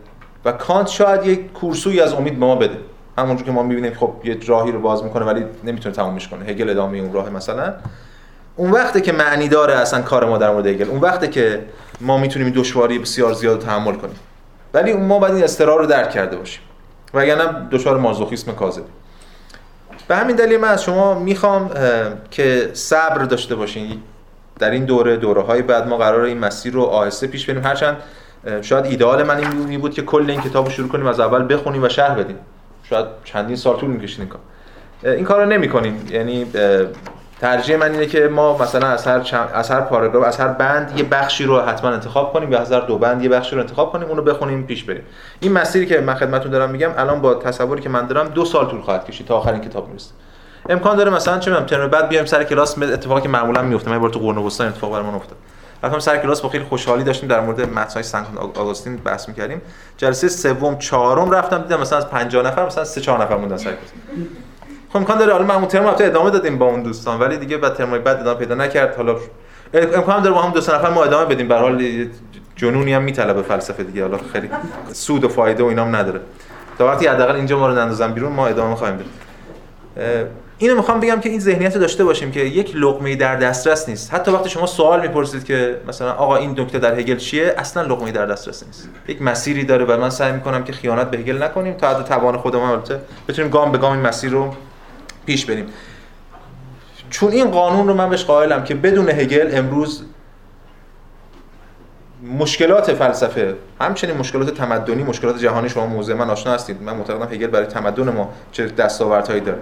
و کانت شاید یک کورسوی از امید به ما بده. همونجور که ما می‌بینیم خب یه راهی رو باز می‌کنه ولی نمی‌تونه تمومش کنه. هگل ادامه اون راه مثلا. اون وقته که معنی داره اصلا کار ما در مورد هگل اون وقته که ما می‌تونیم دشواری بسیار زیاد تحمل کنیم. ولی ما باید این استرار رو درک کرده باشیم. وگرنه دچار مازوخیسم کاذب به همین دلیل من از شما می‌خوام که صبر داشته باشین. در این دوره دوره های بعد ما قرار این مسیر رو آهسته پیش بریم. هرچند شاید ایدئال من این بود که کل این کتاب رو شروع کنیم از اول بخونیم و شرح بدیم. شاید چندین سال طول می‌کشید این کار. این کار رو نمی کنیم یعنی ترجیح من اینه که ما مثلا از هر از هر پاراگراف از هر بند یه بخشی رو حتما انتخاب کنیم یا از هر دو بند یه بخشی رو انتخاب کنیم اونو بخونیم پیش بریم. این مسیری که من خدمتتون دارم میگم الان با تصوری که من دارم دو سال طول خواهد کشید تا آخرین کتاب می‌رسه. امکان داره مثلا چه می‌دونم ترم بعد بیایم سر کلاس اتفاقی که معمولا میفته من بار تو قرن وسطا اتفاق برام افتاد. رفتم سر کلاس با خیلی خوشحالی داشتیم در مورد متن‌های سنت آگوستین بحث می‌کردیم. جلسه سوم چهارم رفتم دیدم مثلا از 50 نفر مثلا 3 4 نفر موندن سر کلاس. خب امکان داره حالا من اون ترم ادامه دادیم با اون دوستان ولی دیگه بعد ترمای بعد ادامه پیدا نکرد. حالا امکان داره با هم دو سه نفر ما ادامه بدیم. به حال جنونی هم میطلبه فلسفه دیگه. حالا خیلی سود و فایده و اینام نداره. تا وقتی حداقل اینجا ما رو نندازن بیرون ما ادامه خواهیم داد. اینو می‌خوام بگم که این ذهنیت داشته باشیم که یک لقمه در دسترس نیست. حتی وقتی شما سوال می‌پرسید که مثلا آقا این نکته در هگل چیه؟ اصلا لقمه در دسترس نیست. یک مسیری داره و من سعی می‌کنم که خیانت به هگل نکنیم تا حد توان خودمون بتونیم گام به گام این مسیر رو پیش بریم. چون این قانون رو من بهش قائلم که بدون هگل امروز مشکلات فلسفه همچنین مشکلات تمدنی مشکلات جهانی شما موضوع من آشنا هستید. من معتقدم هگل برای تمدن ما چه دستاوردهایی داره.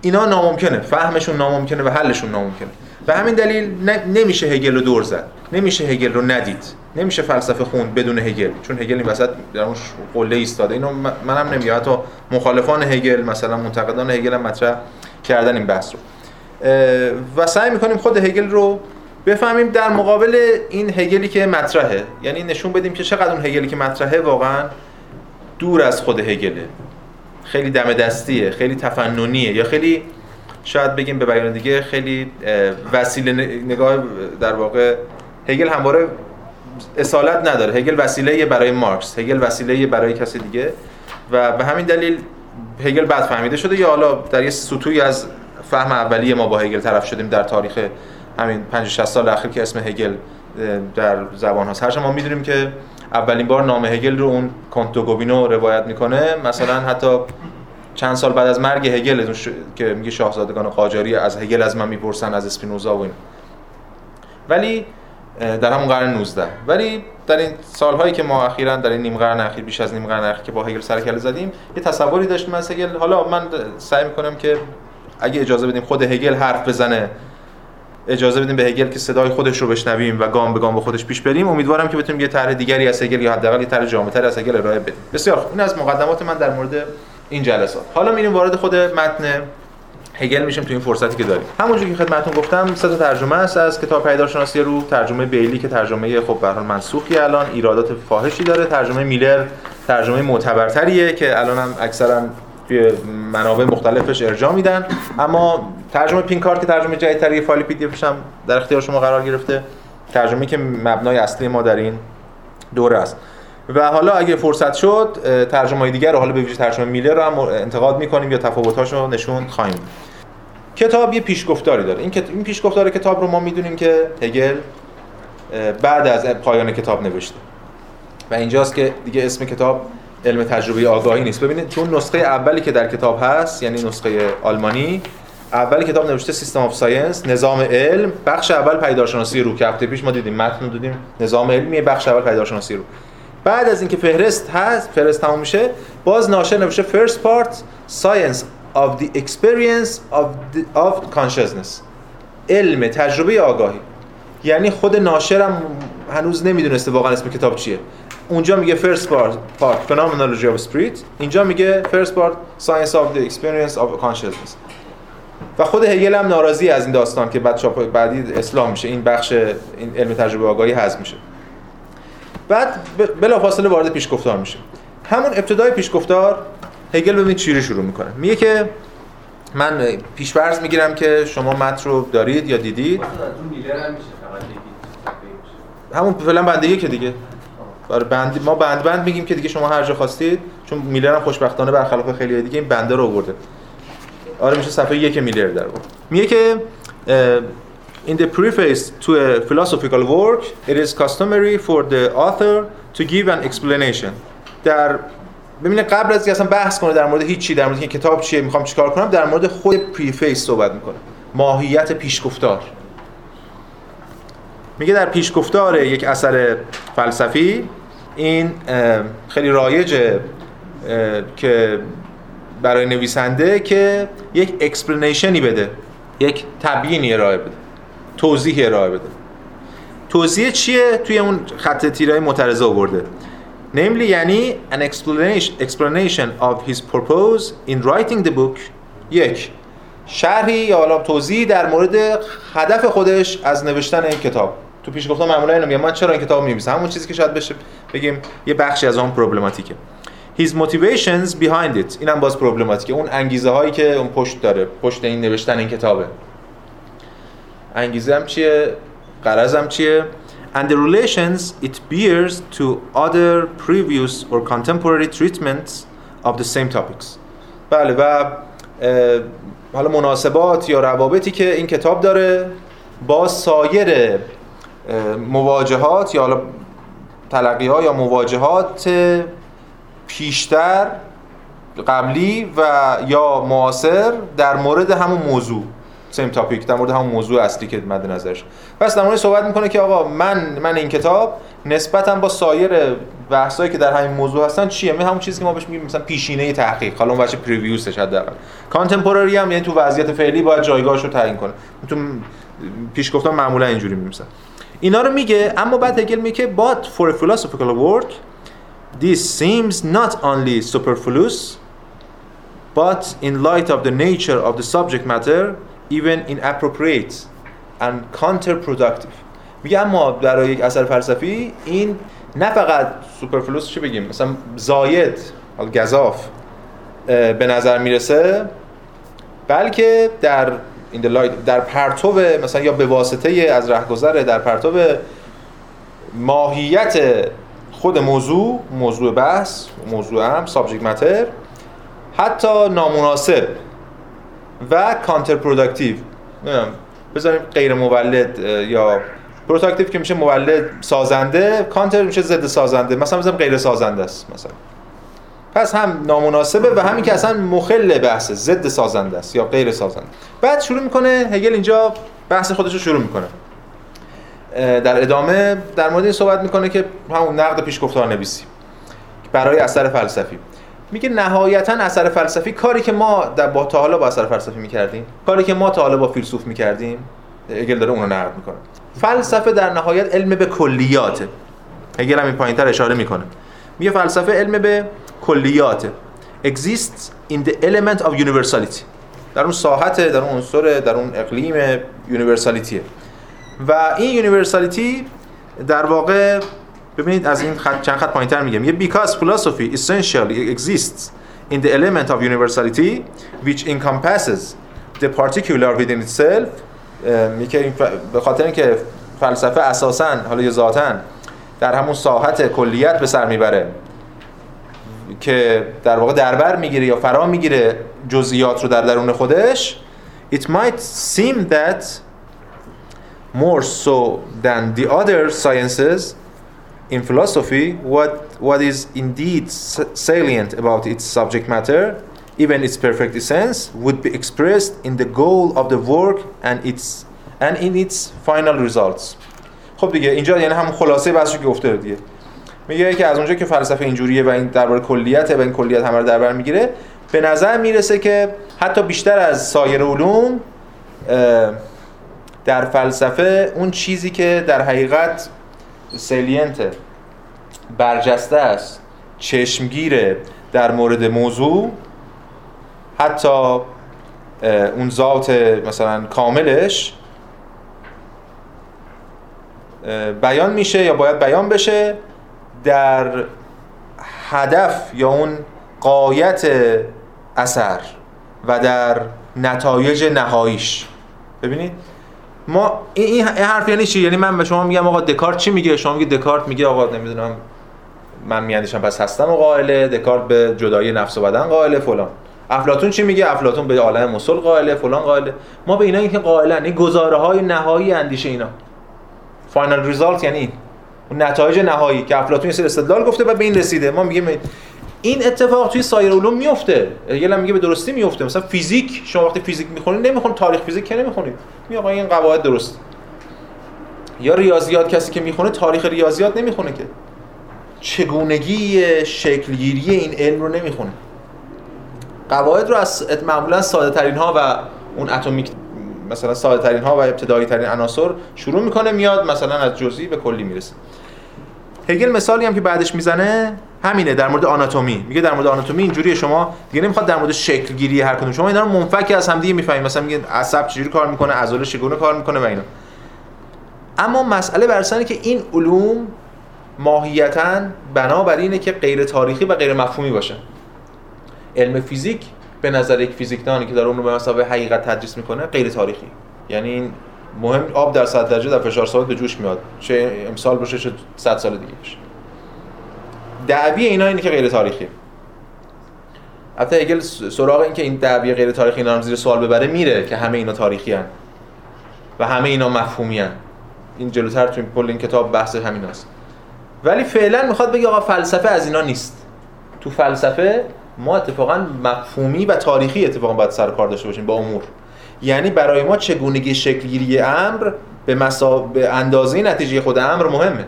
اینا ناممکنه. فهمشون ناممکنه و حلشون ناممکنه. به همین دلیل نمیشه هگل رو دور زد. نمیشه هگل رو ندید. نمیشه فلسفه خوند بدون هگل چون هگل این وسط در اون قله ایستاده. اینو منم نمیگم. حتی مخالفان هگل مثلا منتقدان هگل هم مطرح کردن این بحث رو. و سعی می‌کنیم خود هگل رو بفهمیم در مقابل این هگلی که مطرحه. یعنی نشون بدیم که چقدر اون هگلی که مطرحه واقعا دور از خود هگله. خیلی دم دستیه خیلی تفننیه یا خیلی شاید بگیم به بیان دیگه خیلی وسیله نگاه در واقع هگل همواره اصالت نداره. هگل وسیله برای مارکس هگل وسیله برای کسی دیگه. و به همین دلیل هگل بعد فهمیده شده. یا حالا در یه سطوحی از فهم اولیه ما با هگل طرف شدیم در تاریخ همین 50 60 سال اخیر که اسم هگل در زبان هاست. هرچند ما می‌دونیم که اولین بار نام هگل رو اون کونتو گوبینو روایت می‌کنه. مثلا حتی چند سال بعد از مرگ هگل که میگه شاهزادگان قاجاری از هگل از من می‌پرسن از اسپینوزا و این. ولی در همون قرن 19 ولی در این سالهایی که ما اخیرا در این نیم قرن اخیر بیش از نیم قرن اخیر که با هگل سر کله زدیم یه تصوری داشتیم از هگل. حالا من سعی می‌کنم که اگه اجازه بدیم خود هگل حرف بزنه اجازه بدیم به هگل که صدای خودش رو بشنویم و گام به گام به خودش پیش بریم. امیدوارم که بتونیم یه طرح دیگری از هگل یا حداقل یه طرح جامع‌تر از هگل ارائه بدیم. بسیار خوب. این از مقدمات من در مورد این جلسات. حالا میریم وارد خود متن هگل میشیم تو این فرصتی که داریم. همونجوری که خدمتتون گفتم سه تا ترجمه است از کتاب پیدارشناسی رو ترجمه بیلی که ترجمه خب به حال منسوخی الان ایرادات فاحشی داره ترجمه میلر ترجمه معتبرتریه که الان هم اکثرا توی منابع مختلفش ارجاع میدن. اما ترجمه پینکارت که ترجمه جدیدتری فایل پی هم در اختیار شما قرار گرفته. ترجمه که مبنای اصلی ما در این دوره است. و حالا اگه فرصت شد ترجمه های دیگر رو حالا به ویژه ترجمه میلر رو هم انتقاد می‌کنیم یا تفاوت‌هاش رو نشون خواهیم کتاب یه پیشگفتاری داره. این این پیشگفتار کتاب رو ما می‌دونیم که هگل بعد از پایان کتاب نوشته. و اینجاست که دیگه اسم کتاب علم تجربه آگاهی نیست. ببینید چون نسخه اولی که در کتاب هست یعنی نسخه آلمانی اولی کتاب نوشته system of science نظام علم. بخش اول پدیدارشناسی رو که هفته پیش ما دیدیم متن دیدیم. نظام علمی بخش اول پدیدارشناسی رو. بعد از اینکه فهرست هست فهرست تموم میشه باز ناشر نوشته first part science of the experience of, the, of consciousness. علم تجربه آگاهی. یعنی خود ناشرم هنوز نمی‌دونسته واقعا اسم کتاب چیه. اونجا میگه first part, part phenomenology of spirit. اینجا میگه first part science of the experience of consciousness. و خود هگل هم ناراضی از این داستان که بعد چاپ بعدی اسلام میشه. این بخش این علم تجربه آگاهی حذف میشه. بعد بلافاصله وارد پیشگفتار میشه. همون ابتدای پیشگفتار هگل ببینید چی رو شروع می‌کنه. میگه که من پیشورز می‌گیرم که شما متن رو دارید یا دیدید. همون فعلا بنده یک دیگه. برای بند ما بند بند میگیم که دیگه شما هر جا خواستید چون میلر هم خوشبختانه برخلاف خیلی دیگه این بنده رو آورده. آره میشه صفحه یک میلر در بود میگه که In the preface to a philosophical work, it is customary for the author to give an explanation. در ببینید قبل از اینکه اصلا بحث کنه در مورد هیچ چی در مورد اینکه کتاب چیه می‌خوام چیکار کنم در مورد خود preface صحبت می‌کنه. ماهیت پیشگفتار. میگه در پیشگفتار یک اثر فلسفی این خیلی رایجه که برای نویسنده که یک explanation ی بده یک تبیینی ارائه بده توضیح ارائه بده. توضیح چیه؟ توی اون خط تیرای معترضه آورده. Namely یعنی an explanation, explanation of his purpose in writing the book یک شرحی یا حالا توضیحی در مورد هدف خودش از نوشتن این کتاب. تو پیش گفتم معمولا اینو میگم. من چرا این کتاب می‌نویسم؟ همون چیزی که شاید بشه بگیم یه بخشی از اون پروبلماتیکه his motivations behind it. اینم باز پروبلماتیکه اون انگیزه هایی که اون پشت داره پشت این نوشتن این کتابه. انگیزه هم چیه؟ قرض هم چیه؟ And the relations it bears to other previous or contemporary treatments of the same topics. بله و حالا مناسبات یا روابطی که این کتاب داره با سایر مواجهات یا حالا تلقی ها یا مواجهات پیشتر قبلی و یا معاصر در مورد همون موضوع. سیم تاپیک در مورد همون موضوع اصلی که مد نظرش. پس در مورد صحبت می‌کنه که آقا من من این کتاب نسبتا با سایر بحثایی که در همین موضوع هستن چیه؟ می همون چیزی که ما بهش میگیم مثلا پیشینه تحقیق. حالا اون بچه پریویوسش حداقل. کانتمپورری هم یعنی تو وضعیت فعلی باید جایگاهش رو تعیین کنه. تو پیش گفتم معمولا اینجوری میمیسن اینا رو میگه اما بعد هگل میگه but for a philosophical work this seems not only superfluous but in light of the nature of the subject matter even inappropriate and counterproductive. میگه اما برای یک اثر فلسفی این نه فقط سوپرفلوس چی بگیم؟ مثلا زاید گذاف به نظر می‌رسه بلکه در این در پرتو مثلا یا به واسطه از رهگذر در پرتو ماهیت خود موضوع موضوع بحث موضوع هم subject matter حتی نامناسب. و counter productive بذاریم غیر مولد یا productive که میشه مولد سازنده کانتر میشه ضد سازنده. مثلا بذاریم غیر سازنده است مثلا. پس هم نامناسبه و همین که اصلا مخل بحثه ضد سازنده است یا غیر سازنده. بعد شروع می‌کنه هگل اینجا بحث خودش رو شروع می‌کنه. در ادامه در مورد این صحبت می‌کنه که همون نقد پیشگفتار نویسی. برای اثر فلسفی. میگه نهایتا اثر فلسفی کاری که ما در با تا حالا با اثر فلسفی می‌کردیم کاری که ما تا با فیلسوف می‌کردیم هگل داره اونو نقد می‌کنه. فلسفه در نهایت علم به کلیاته. هگل هم این پایینتر اشاره می‌کنه. میگه فلسفه علم به کلیات exists in the element of universality. در اون ساحت در اون عنصر در اون اقلیم universality ه و این universality در واقع ببینید از این خط چند خط پایینتر میگم یه because philosophy essentially exists in the element of universality which encompasses the particular within itself میگه به خاطر اینکه فلسفه اساسا حالا ذاتا در همون ساحت کلیت به سر می‌بره که در واقع دربر می‌گیره یا فرا می‌گیره جزئیات رو در درون خودش it might seem that more so than the other sciences in philosophy what what is indeed salient about its subject matter even its perfect essence would be expressed in the goal of the work and its and in its final results. خب دیگه اینجا یعنی هم خلاصه بحثی که گفته دیگه. میگه که از اونجا که فلسفه اینجوریه و این درباره کلیته و این کلیت همه رو در بر می‌گیره به نظر می‌رسه که حتی بیشتر از سایر علوم در فلسفه اون چیزی که در حقیقت salient برجسته است چشمگیره در مورد موضوع. حتی اون ذات مثلا کاملش بیان میشه یا باید بیان بشه در هدف یا اون قایت اثر و در نتایج نهاییش. ببینید؟ ما این, حرف یعنی چی؟ یعنی من به شما میگم آقا دکارت چی میگه؟ شما میگی دکارت میگه آقا نمی‌دونم من میاندیشم پس هستم و قائله دکارت به جدایی نفس و بدن قائله فلان. افلاطون چی میگه؟ افلاطون به عالم مسل قائله فلان قائله. ما به اینا که قائلن این گزاره های نهایی اندیشه اینا. فاینال ریزالت یعنی اون نتایج نهایی که افلاطون یه سری استدلال گفته و به این رسیده. ما میگیم این اتفاق توی سایر علوم میفته. یه میگه به درستی میفته. مثلا فیزیک شما وقتی فیزیک می‌خونید نمی‌خونید تاریخ فیزیک که نمی‌خونید؟ می آقا این قواعد درست. یا ریاضیات کسی که می‌خونه تاریخ ریاضیات نمی‌خونه که. چگونگی شکلگیری این علم رو نمی‌خونه. قواعد رو از معمولا ساده ترین ها و اون اتمیک مثلا ساده ترین ها و ابتدایی ترین عناصر شروع می‌کنه میاد مثلا از جزئی به کلی می‌رسه. هگل مثالی هم که بعدش می‌زنه همینه در مورد آناتومی. میگه در مورد آناتومی اینجوری شما دیگه نمی‌خواد در مورد شکل گیری هر کدوم. شما اینا رو منفک از هم دیگه می‌فهمید. مثلا میگه عصب چجوری کار می‌کنه عضله چگونه کار می‌کنه و اینا. اما مسئله بر که این علوم ماهیتا بنابر اینه که غیر تاریخی و غیر مفهومی باشه. علم فیزیک به نظر یک فیزیکدانی که داره اون رو به مسابقه حقیقت تدریس می‌کنه غیر تاریخی. یعنی این مهم آب در 100 درجه در فشار ثابت به جوش میاد. چه امسال باشه چه 100 سال دیگه باشه. دعوی اینا اینه که غیر تاریخی. البته هگل سراغ این که این دعوی غیر تاریخی اینا رو زیر سوال ببره میره که همه اینا تاریخی هن. و همه اینا مفهومی هن. این جلوتر تو کل این کتاب بحث همین هست. ولی فعلا می‌خواد بگه آقا فلسفه از اینا نیست. تو فلسفه ما اتفاقا مفهومی و تاریخی اتفاقا باید سر کار داشته باشیم با امور. یعنی برای ما چگونگی شکلگیری امر به, مسا... به اندازه نتیجه خود امر مهمه.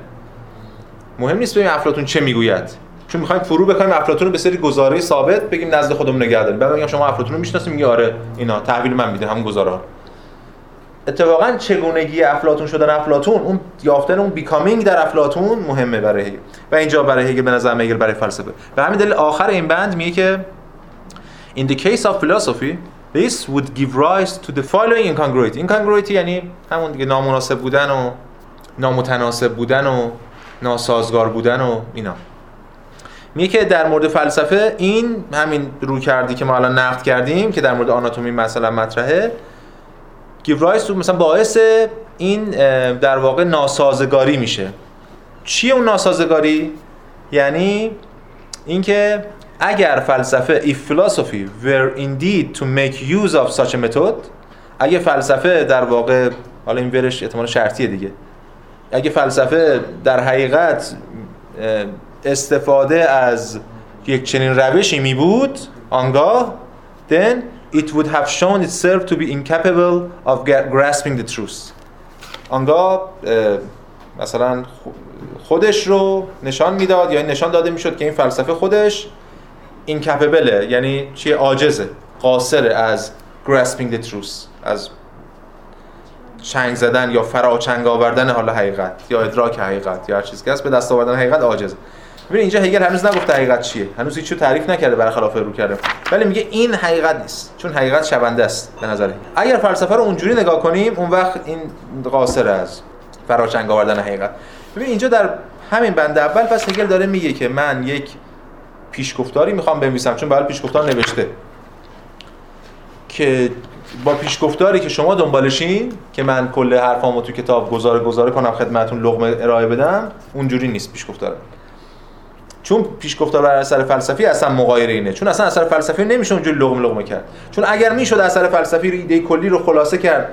مهم نیست ببینیم افلاطون چه می‌گوید. چون می‌خوایم فرو بکنیم افلاطون رو به سری گزاره ثابت بگیم نزد خودمون نگه داریم. بعد بگم شما افلاطون رو می‌شناسید میگه آره اینا تحویل من میده همون گزاره اتفاقا چگونگی افلاطون شدن افلاطون اون یافتن اون بیکامینگ در افلاطون مهمه برای هگل و اینجا برای هگل به نظر هگل برای فلسفه. و همین دلیل آخر این بند میگه که in the case of philosophy this would give rise to the following incongruity. Incongruity یعنی همون دیگه نامناسب بودن و نامتناسب بودن و ناسازگار بودن و اینا. میگه که در مورد فلسفه این همین رو کردی که ما الان نقد کردیم که در مورد آناتومی مثلا مطرحه rise مثلا باعث این در واقع ناسازگاری میشه. چیه اون ناسازگاری؟ یعنی اینکه اگر فلسفه if philosophy were indeed to make use of such a method اگه فلسفه در واقع حالا این ورش احتمال شرطیه دیگه. اگه فلسفه در حقیقت استفاده از یک چنین روشی می بود آنگاه then it would have shown itself to be incapable of grasping the truth. آنگاه مثلا خودش رو نشان می‌داد یا نشان داده می‌شد که این فلسفه خودش incapable یعنی چی؟ عاجزه قاصر از grasping the truth از چنگ زدن یا فراچنگ آوردن حالا حقیقت. یا ادراک حقیقت یا هر چیزی که هست به دست آوردن حقیقت عاجز ببین اینجا هگل هنوز نگفته حقیقت چیه. هنوز هیچ تعریف نکرده برخلاف رو کرده ولی میگه این حقیقت نیست. چون حقیقت شونده است به نظر اگر فلسفه رو اونجوری نگاه کنیم اون وقت این قاصر از فراچنگ آوردن حقیقت. ببین اینجا در همین بند اول پس هگل داره میگه که من یک پیشگفتاری می‌خوام بنویسم. چون برای پیشگفتار نوشته. که با پیشگفتاری که شما دنبالشین که من کل حرفامو تو کتاب گزاره گزاره کنم خدمتون لغمه ارائه بدم اونجوری نیست پیشگفتار چون پیشگفتار بر اثر فلسفی اصلا مغایر اینه. چون اصلا اثر فلسفی نمیشه اونجوری لغمه لغمه کرد. چون اگر می‌شد اثر فلسفی رو ایده کلی رو خلاصه کرد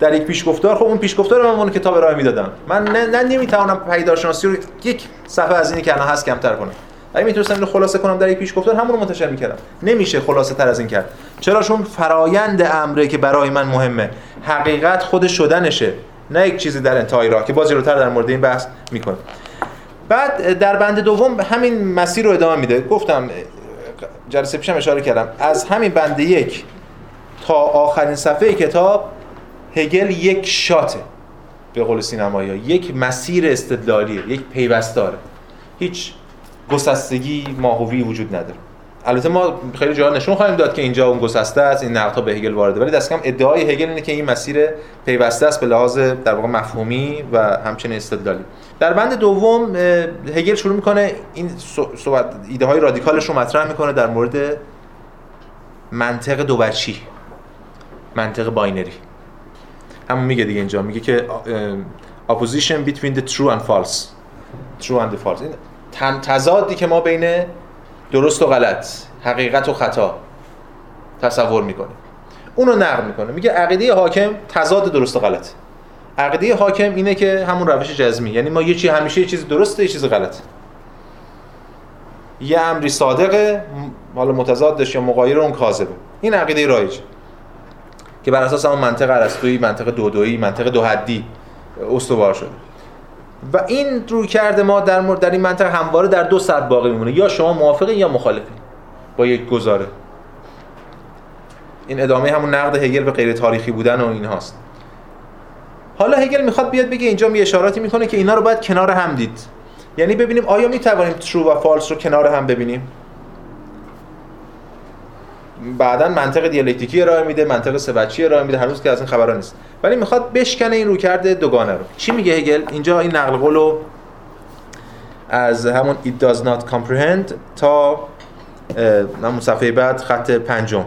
در یک پیشگفتار خب اون پیشگفتار من کتاب ارائه می‌دادم. من نه, نه نمی‌توانم رو یک صفحه از اینی که الان هست کمتر کنم. اگه می‌تونستم اینو خلاصه کنم در یک پیشگفتار همون رو منتشر می‌کردم. نمیشه خلاصه تر از این کرد. چرا؟ چون فرایند امره که برای من مهمه حقیقت خود شدنشه نه یک چیزی در انتهای راه که باز جلوتر در مورد این بحث می‌کنه بعد در بند دوم همین مسیر رو ادامه میده. گفتم جلسه پیشم اشاره کردم. از همین بند یک تا آخرین صفحه کتاب هگل یک شاته به قول سینمایی یک مسیر استدلالیه یک پیوستاره. هیچ گسستگی ماهوی وجود نداره. البته ما خیلی جا نشون خواهیم داد که اینجا اون گسسته است این نقدها به هگل وارده. ولی دست کم ادعای هگل اینه که این مسیر پیوسته است به لحاظ در واقع مفهومی و همچنین استدلالی. در بند دوم هگل شروع می‌کنه این صحبت ایده های رادیکالش رو مطرح می‌کنه در مورد منطق دو بچی منطق باینری. همون میگه دیگه اینجا. میگه که opposition between the true and false. true and the false. این تضادی که ما بین درست و غلط حقیقت و خطا تصور می‌کنه. اونو نقد می‌کنه. میگه عقیده حاکم تضاد درست و غلط. عقیده حاکم اینه که همون روش جزمی. یعنی ما یه چی همیشه یه چیز درسته یه چیز غلط. یه امری صادقه حالا متضادش یا مغایر اون کاذبه. این عقیده رایج. که بر اساس همون منطق ارسطویی منطق دودویی منطق دو حدی استوار شده. و این روی کرده ما در مورد در این منطقه همواره در دو سطح باقی میمونه. یا شما موافقین یا مخالفین. با یک گزاره. این ادامه همون نقد هگل به غیر تاریخی بودن و این هاست. حالا هگل می‌خواد بیاد بگه اینجا می اشاراتی می‌کنه که اینا رو باید کنار هم دید. یعنی ببینیم آیا می‌توانیم ترو و فالس رو کنار هم ببینیم؟ بعدا منطق دیالکتیکی ارائه میده منطق سبچی ارائه میده. هر روز که از این خبرا نیست. ولی می‌خواد بشکنه این روکرد دوگانه رو. چی میگه هگل؟ اینجا این نقل قولو از همون it does not comprehend تا همون صفحه بعد خط پنجم.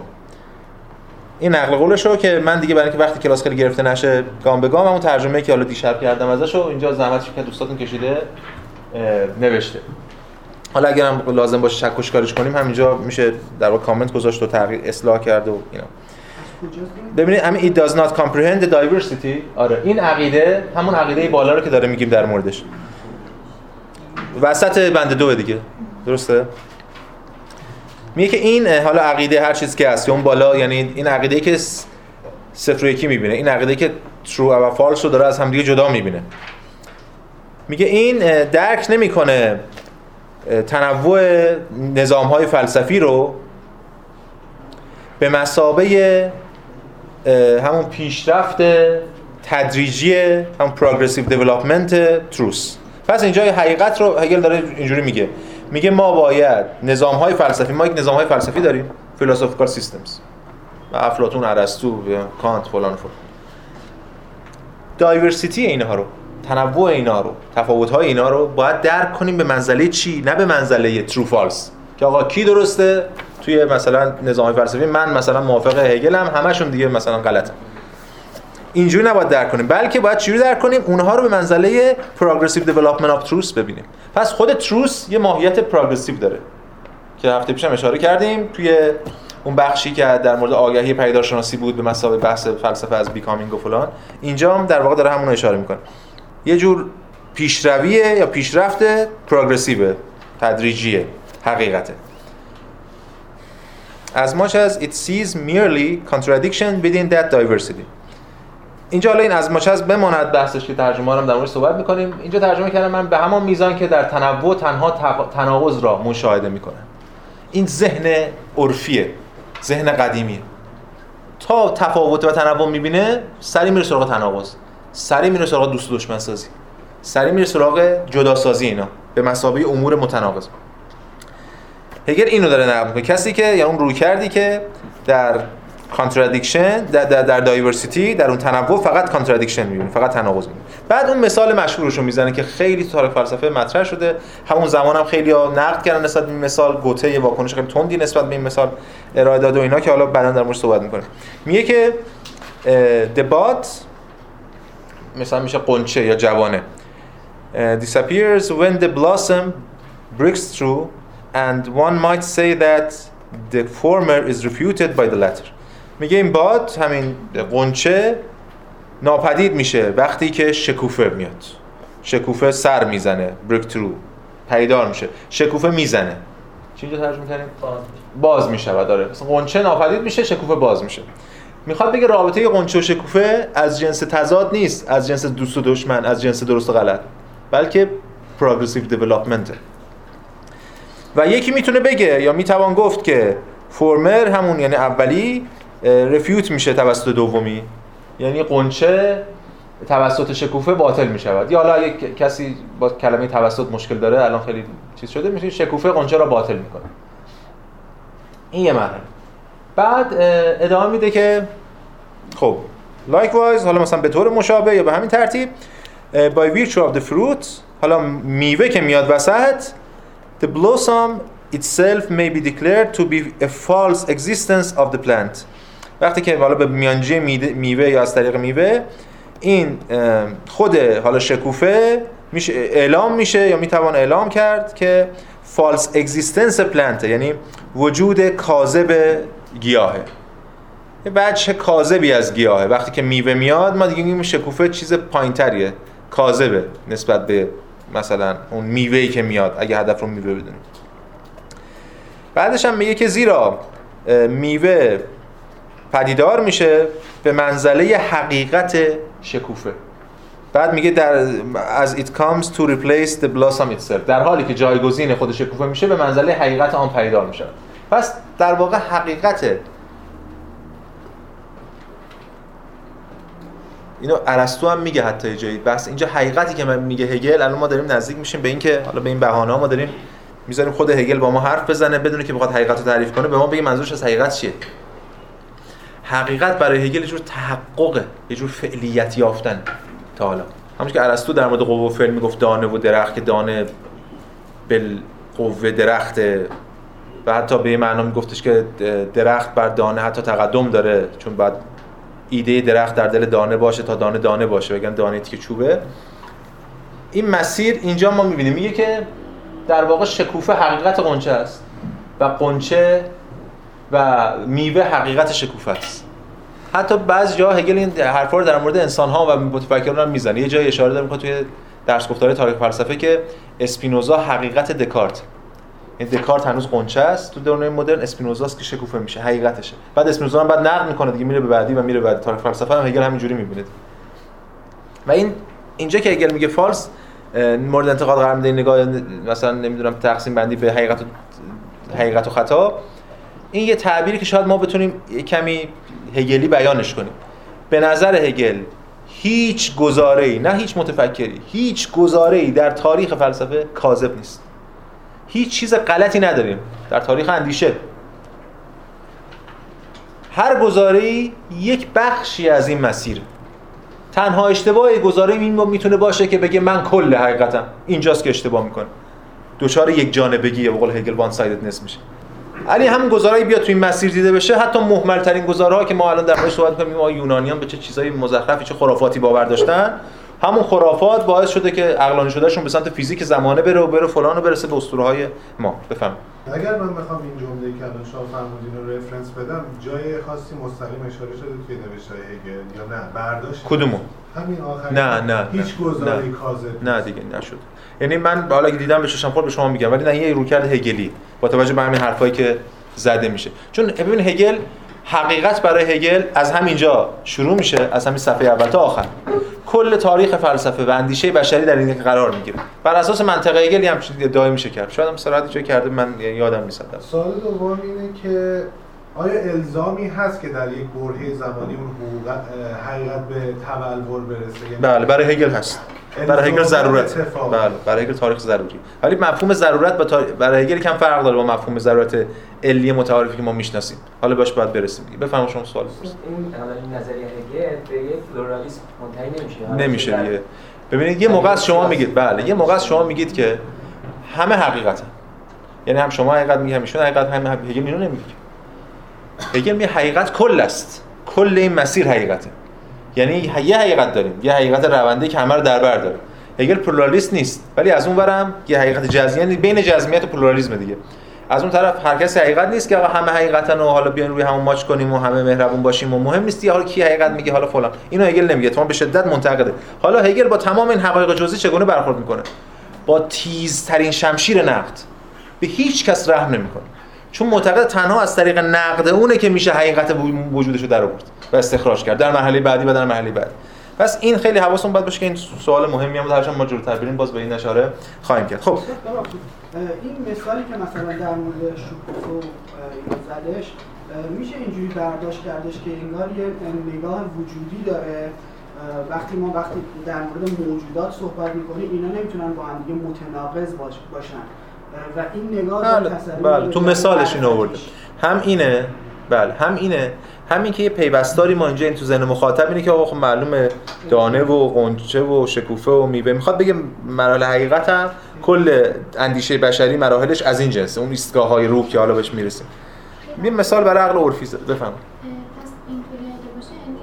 این نقل قولش رو که من دیگه برای اینکه وقتی کلاس خیلی گرفته نشه گام به گام همون ترجمه که حالا دیشب کردم ازش رو اینجا زحمت که دوستاتون کشیده نوشته. حالا اگر هم لازم باشه چکش کارش کنیم همینجا میشه در واقع کامنت گذاشت و تغییر اصلاح کرد و اینا. ببینید همین it does not comprehend the diversity. آره این عقیده همون عقیده بالا رو که داره میگیم در موردش. وسط بند دو دیگه. درسته؟ میگه که این حالا عقیده هر چیز که هست اون بالا یعنی این عقیده که صفر و یکی می‌بینه این عقیده که true و false رو داره از همدیگه جدا می‌بینه. میگه این درک نمی‌کنه تنوع نظام های فلسفی رو به مسابه همون پیشرفت تدریجی همون progressive development truth پس اینجا حقیقت رو هگل داره اینجوری میگه. میگه ما باید نظام های فلسفی ما یک نظام های فلسفی داریم فیلسوفیکال سیستمز و افلاطون ارسطو کانت فلان فلان. diversity اینها رو تنوع اینا رو تفاوت های اینا رو باید درک کنیم به منزله چی؟ نه به منزله true false که آقا کی درسته؟ توی مثلا نظام فلسفی من مثلا موافق هگلم همشون دیگه مثلا غلطه اینجوری نباید درک کنیم بلکه باید چجوری درک کنیم؟ اونها رو به منزله progressive development of truth ببینیم. پس خود truth یه ماهیت progressive داره. که هفته پیشم اشاره کردیم توی اون بخشی که در مورد آگاهی پیدارشناسی بود به مثابه بحث فلسفه از becoming و فلان. اینجا هم در واقع داره همون اشاره می‌کنه. یه جور پیشرویه یا پیشرفت progressive تدریجیه حقیقته. As much as it sees merely contradiction within that diversity. اینجا حالا این از ماچ بماند بحثش که ترجمه هم در مورد صحبت می‌کنیم. اینجا ترجمه کردم من به همان میزان که در تنوع تنها تناقض را مشاهده می‌کنم. این ذهن عرفیه ذهن قدیمیه تا تفاوت و تنوع می‌بینه سری میره سراغ تناقض. سری میره سراغ دوست دشمن سازی سری میره سراغ جدا سازی اینا. به مسابقه امور متناقض. هگل اینو داره نقد می‌کنه. کسی که یا اون رویکردی که در contradiction در, در, در diversity در اون تنوع فقط contradiction می‌بینه فقط تناقض می‌بینه بعد اون مثال مشهورش رو می‌زنه که خیلی تو تاریخ فلسفه مطرح شده. همون زمان هم خیلی ها نقد کردن نسبت به این مثال. گوته یه واکنش خیلی تندی نسبت به این مثال ارائه داده و اینا که حالا بعدا در مورد صحبت می‌کنه میگه که the bud مثلا میشه غنچه یا جوانه. disappears when the blossom breaks through and one might say that the former is refuted by the latter. میگه این باد همین قنچه ناپدید میشه وقتی که شکوفه میاد. شکوفه سر می‌زنه بریک ترو پیدار میشه. شکوفه می‌زنه. چی اینجا ترجمه کردیم؟ باز میشه. و داره قنچه ناپدید میشه شکوفه باز میشه. می‌خواد بگه رابطه قنچه و شکوفه از جنس تضاد نیست از جنس دوست و دشمن از جنس درست و غلط. بلکه پروگرسیو دیولپمنت و یکی می‌تونه بگه یا می‌توان گفت که فورمر همون یعنی اولی رفیوت میشه توسط دومی. یعنی قنچه توسط شکوفه باطل می‌شود. یا حالا یک کسی با کلمه توسط مشکل داره الان خیلی چیز شده میشه شکوفه قنچه را باطل می‌کنه. این یه مرحله. بعد ادامه میده که خب likewise حالا مثلا به طور مشابه یا به همین ترتیب by virtue of the fruit حالا میوه که میاد وسط the blossom itself may be declared to be a false existence of the plant. وقتی که حالا به میانجی میوه یا از طریق میوه این خود حالا شکوفه میشه اعلام میشه یا می‌توان اعلام کرد که false existence plant یعنی وجود کاذب گیاهه. یه بچه کاذبی از گیاهه. وقتی که میوه میاد ما دیگه میگیم شکوفه چیز پایینتریه. کاذبه نسبت به مثلا اون میوهی که میاد اگه هدف رو میوه بدونیم بعدش هم میگه که زیرا میوه پدیدار میشه به منزله حقیقت شکوفه. بعد میگه در از it comes to replace the blossom itself. در حالی که جایگزین خود شکوفه میشه به منزله حقیقت آن پدیدار میشه. پس در واقع حقیقت اینو ارسطو هم میگه حتی جایی. بس اینجا حقیقتی که من میگه هگل الان ما داریم نزدیک میشیم به اینکه حالا به این بهانه ها ما داریم می‌ذاریم خود هگل با ما حرف بزنه بدون که بخواد حقیقت رو تعریف کنه به ما بگه منظورش از حقیقت چیه؟ حقیقت برای هگل یه جور تحققه یه جور فعلیت یافتن تا حالا. همونش که ارسطو در مورد قوه و فعل می‌گفت دانه و درخت که دانه بل قوه درخته و حتی به معنا میگفتش که درخت بر دانه حتی تقدم داره چون بعد ایده درخت در دل دانه باشه تا دانه دانه باشه بگن دانه که چوبه. این مسیر اینجا ما می‌بینیم. میگه که در واقع شکوفه حقیقت قنچه است و قنچه و میوه حقیقت شکوفه است. حتی بعض جا هگل این حرفا رو در مورد انسان ها و متفکران هم می‌زنه. یه جای اشاره داره می‌کنه توی درس گفتار تاریخ فلسفه که اسپینوزا حقیقت دکارت. این دکارت هنوز قنچه است. تو دوران مدرن اسپینوزاست که شکوفه میشه. حقیقتشه. بعد اسپینوزا هم بعد نقد می‌کنه دیگه میره به بعدی و میره بعد تاریخ فلسفه هم هگل همینجوری می‌بینه و این اینجا که هگل میگه فالس مورد انتقاد قرار میده نگاه مثلا نمی‌دونم تقسیم بندی به حقیقت و حقیقت و خطا. این یه تعبیری که شاید ما بتونیم کمی هگلی بیانش کنیم. به نظر هگل هیچ گزاره نه هیچ متفکری هیچ گزاره در تاریخ فلسفه کاذب نیست. هیچ چیز غلطی نداریم. در تاریخ اندیشه. هر گزاره یک بخشی از این مسیر. تنها اشتباه گزاره این می‌تونه باشه که بگه من کل حقیقتم. اینجاست که اشتباه می‌کنه. دوچار یک جانبگی به قول هگل وان سایدنس میشه. علی هم گزارایی بیاد تو این مسیر دیده بشه حتی محمل ترین گزارها که ما الان در موردش صحبت کنیم ما یونانیان به چه چیزای مزخرفی چه خرافاتی باور داشتن؟ همون خرافات باعث شده که عقلانی شدهشون به سمت فیزیک زمانه بره و بره فلان و برسه به اسطوره های ما. بفهم. اگر من بخوام این جمله که الان شما فرمودین رو رفرنس بدم جای خاصی مستقیم اشاره شده توی نوشته هگل یا نه؟ برداشت. کدومو همین آخری نه نه هیچ گزاره‌ای کاذب نه دیگه نشد. یعنی من حالا اگه دیدم به چشم به شما میگم ولی نه یه روکرد هگلی با توجه به همین حرفایی که زده میشه. چون ببین هگل حقیقت برای هگل از همینجا شروع میشه از همین صفحه اول تا آخر. کل تاریخ فلسفه و اندیشه بشری در این قرار می‌گیره. بر اساس منطق هگل هم ادعای میشه کرد. شاید هم سرعتی جای کرده من یادم نیست سوال دوم اینه که آیا الزامی هست که در یک برهه زمانی اون حقیقت به تبلور برسه؟ یعنی بله برای هگل هست. برای هگل ضرورت. بله برای هگل تاریخ ضروری ولی مفهوم ضرورت با تار... برای هگل کم فرق داره با مفهوم ضرورت علی متعارفی که ما می‌شناسیم. حالا باش باید برسیم دیگه. بفهم شما سوال بپرسید. این این نظریه هگل به یک پلورالیسم منتهی نمیشه. نمیشه دیگه. ببینید یه موقع شما میگید بله یه موقع شما میگید که همه حقیقته یعنی هم شما حقیقت میگید همیشون حقیقت هم هگل اینو نمیگه. هگل میگه حقیقت کل است. کل این مسیر حقیقته. یعنی یه حقیقت داریم. یه حقیقت رونده که همه رو در بر داره. هگل پلورالیست نیست. ولی از اون ورم یه حقیقت جزمی یعنی بین جزمیت و پلورالیسم دیگه. از اون طرف هر کسی حقیقت نیست که همه حقیقتن و حالا بیان روی همون ماچ کنیم و همه مهربون باشیم و مهم نیست حالا کی حقیقت میگه حالا فلان. اینو هگل نمیگه. تو به شدت منتقده. حالا هگل با تمام این حقایق جزئی چگونه برخورد می‌کنه؟ با تیزترین شمشیر نقد. به هیچ کس رحم نمی‌کنه. چون معتقد تنها از طریق نقد اونه که میشه حقیقت وجودش رو در آورد. و استخراج کرد. در مرحله بعدی و در مرحله بعد پس این خیلی حواستون باید باشه که این سوال مهمی هم هرچند ما جلوتر بریم باز به این اشاره خواهیم کرد. خب. این مثالی که مثلا در مورد شکوفو زدش میشه اینجوری برداشت کردش که انگار یه نگاه وجودی داره. وقتی ما وقتی در مورد موجودات صحبت می‌کنیم اینا نمی‌تونن با هم دیگه متناقض باشن. و این نگاه بله, بله. تو مثالش اینو آورده هم اینه بله هم اینه همین که یه پیوستاری ما اینجا این تو ذهن مخاطب اینه که آقا خب معلومه دانه و قنچه و شکوفه و میوه. می‌خواد بگه مراحل حقیقت هم کل اندیشه بشری مراحلش از این جنسه. اون ایستگاه های روح که حالا بهش می‌رسیم یه مثال برای عقل عرفی بفهم پس اینطوری اگه باشه یعنی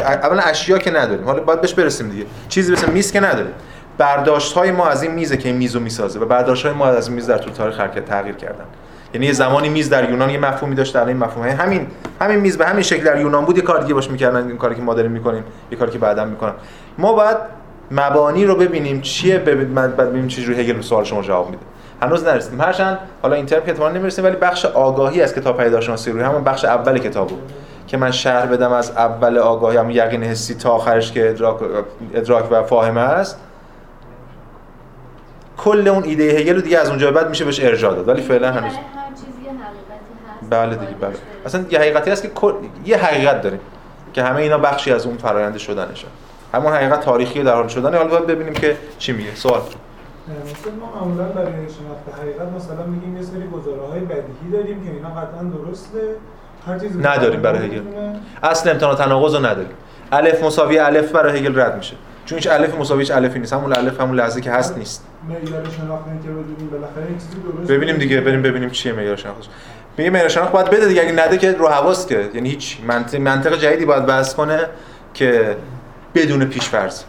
اولا اشیا که نداریم. حالا باید بهش برسیم دیگه. چیزی مثل میز که نداریم. برداشت های ما از این میزه که این میزو می‌سازه و برداشت های ما از این میز در طول تاریخ حرکت تغییر کردن. یعنی یه زمانی میز در یونان یه مفهومی داشت الان این مفهوم. همین همین میز به همین شکل در یونان بود یه کار دیگه باش می‌کردن این کاری که ما داریم می‌کنیم یه کاری که بعدا می‌کنن. ما باید مبانی رو ببینیم چیه بعد ببینیم چه جوری هگل سوال شما جواب میده. هنوز نرسیدیم. هرچند حالا این ترم که احتمال نمی‌رسیم ولی بخش آگاهی از کتاب پیداشناسی روی همون بخش اول کتابو که من شهر بدم از اول آگاهی هم یقین حسی تا آخرش که ادراک, ادراک و فاهمه است. کل اون ایده هگل دیگه از اونجا بعد میشه بهش ارجاع داد. ولی فعلا هنوز. بله دیگه بله. اصلا یه حقیقتی هست که یه حقیقت داریم که همه اینا بخشی از اون فرآیند شدنشه. همون حقیقت تاریخی در حال شدن حالا باید ببینیم که چی میگه. سوال. مثلا ما معمولا برای شناخت حقیقت مثلا میگیم یه سری گزاره‌های بدیهی داریم که اینا قطعا درسته. هر چیزی نداریم برای هگل. اصل امتحان تناقض رو نداریم. الف مساوی الف برای هگل رد میشه. چون هیچ الف مساوی هیچ الفی نیست. همون الف همون لحظه که هست نیست. ببینیم دیگه بریم ببینیم چیه معیار شناخت. میگه معیار شناخت باید بده دیگه. اگه نده که رو حواس که. یعنی هیچ منطق منطق جدیدی باید بحث کنه که بدون پیش فرض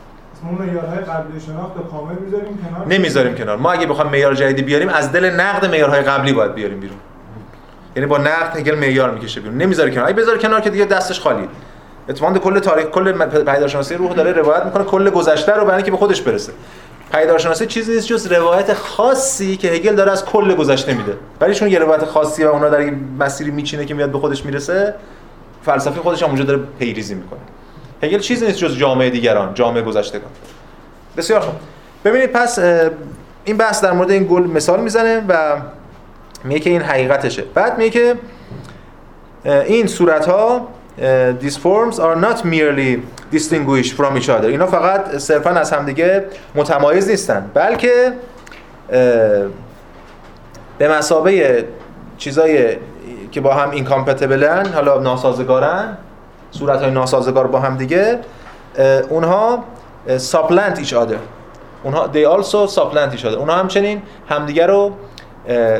ما معیارهای قبلی شناخت رو کامل می‌ذاریم کنار؟ نمی‌ذاریم کنار. ما اگه بخوام معیار جدیدی بیاریم از دل نقد معیارهای قبلی باید بیاریم بیرون. یعنی با نقد هگل معیار می‌کشه بیرون. نمی‌ذاره کنار. اگه بذاره کنار که دیگه دستش خالیه اتفاقا کل تاریخ کل پیدارشناسی روح داره روایت می‌کنه. کل گذشته رو برای اینکه به خودش برسه. پیدارشناسی چیزی نیست جز روایت خاصی که هگل داره از کل گذشته میده. ولی چون یه روایت خاصی و اونا در مسیری میچینه که میاد به خودش می‌رسه فلسفه خودش هم اونجا داره پیریزی می‌کنه. هگل چیزی نیست جز جامعه دیگران جامعه گذشتگان. بسیار خوب. ببینید پس این بحث در مورد این گل مثال می‌زنه و میگه که این حقیقتشه. بعد میگه که این صورت ها these forms are not merely distinguished from each other. اینا فقط صرفا از همدیگه متمایز نیستن بلکه به مثابه چیزای که با هم incompatible ن حالا ناسازگارن صورت های ناسازگار با هم دیگه اونها supplant each other. اونها also supplant each other. اونها همچنین همدیگه رو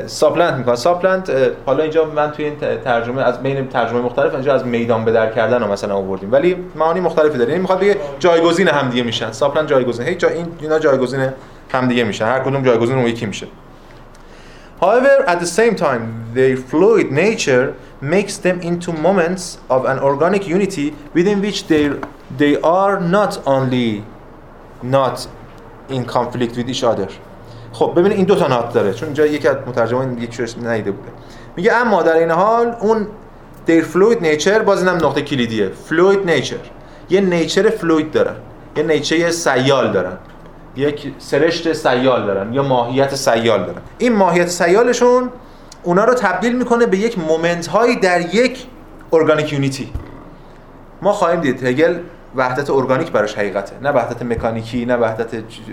supplant می‌کنن supplant حالا اینجا من توی این ترجمه از بین ترجمه مختلف اینجا از میدان به در کردن مثلا آوردیم. ولی معانی مختلفی داره یعنی می‌خواد بگه جایگزین همدیگه میشن. ساپلنت جایگزین. هیچ جا این اینا جایگزین همدیگه میشن. هر کدوم جایگزین اون یکی میشه. However, at the same time, their fluid nature makes them into moments of an organic unity within which they, they are not only not in conflict with each other, خب ببینید این دو تا نات داره چون اینجا یکی از مترجمان یکیش نیده بوده. میگه اما در این حال اون their fluid nature باز اینم نقطه کلیدیه. fluid nature. یه nature fluid دارن. یه nature سیال دارن. یک سرشت سیال دارن. یا ماهیت سیال دارن. این ماهیت سیالشون اونا رو تبدیل می‌کنه به یک moment هایی در یک organic unity ما خواهیم دید هگل وحدت ارگانیک براش حقیقته. نه وحدت مکانیکی نه وحدت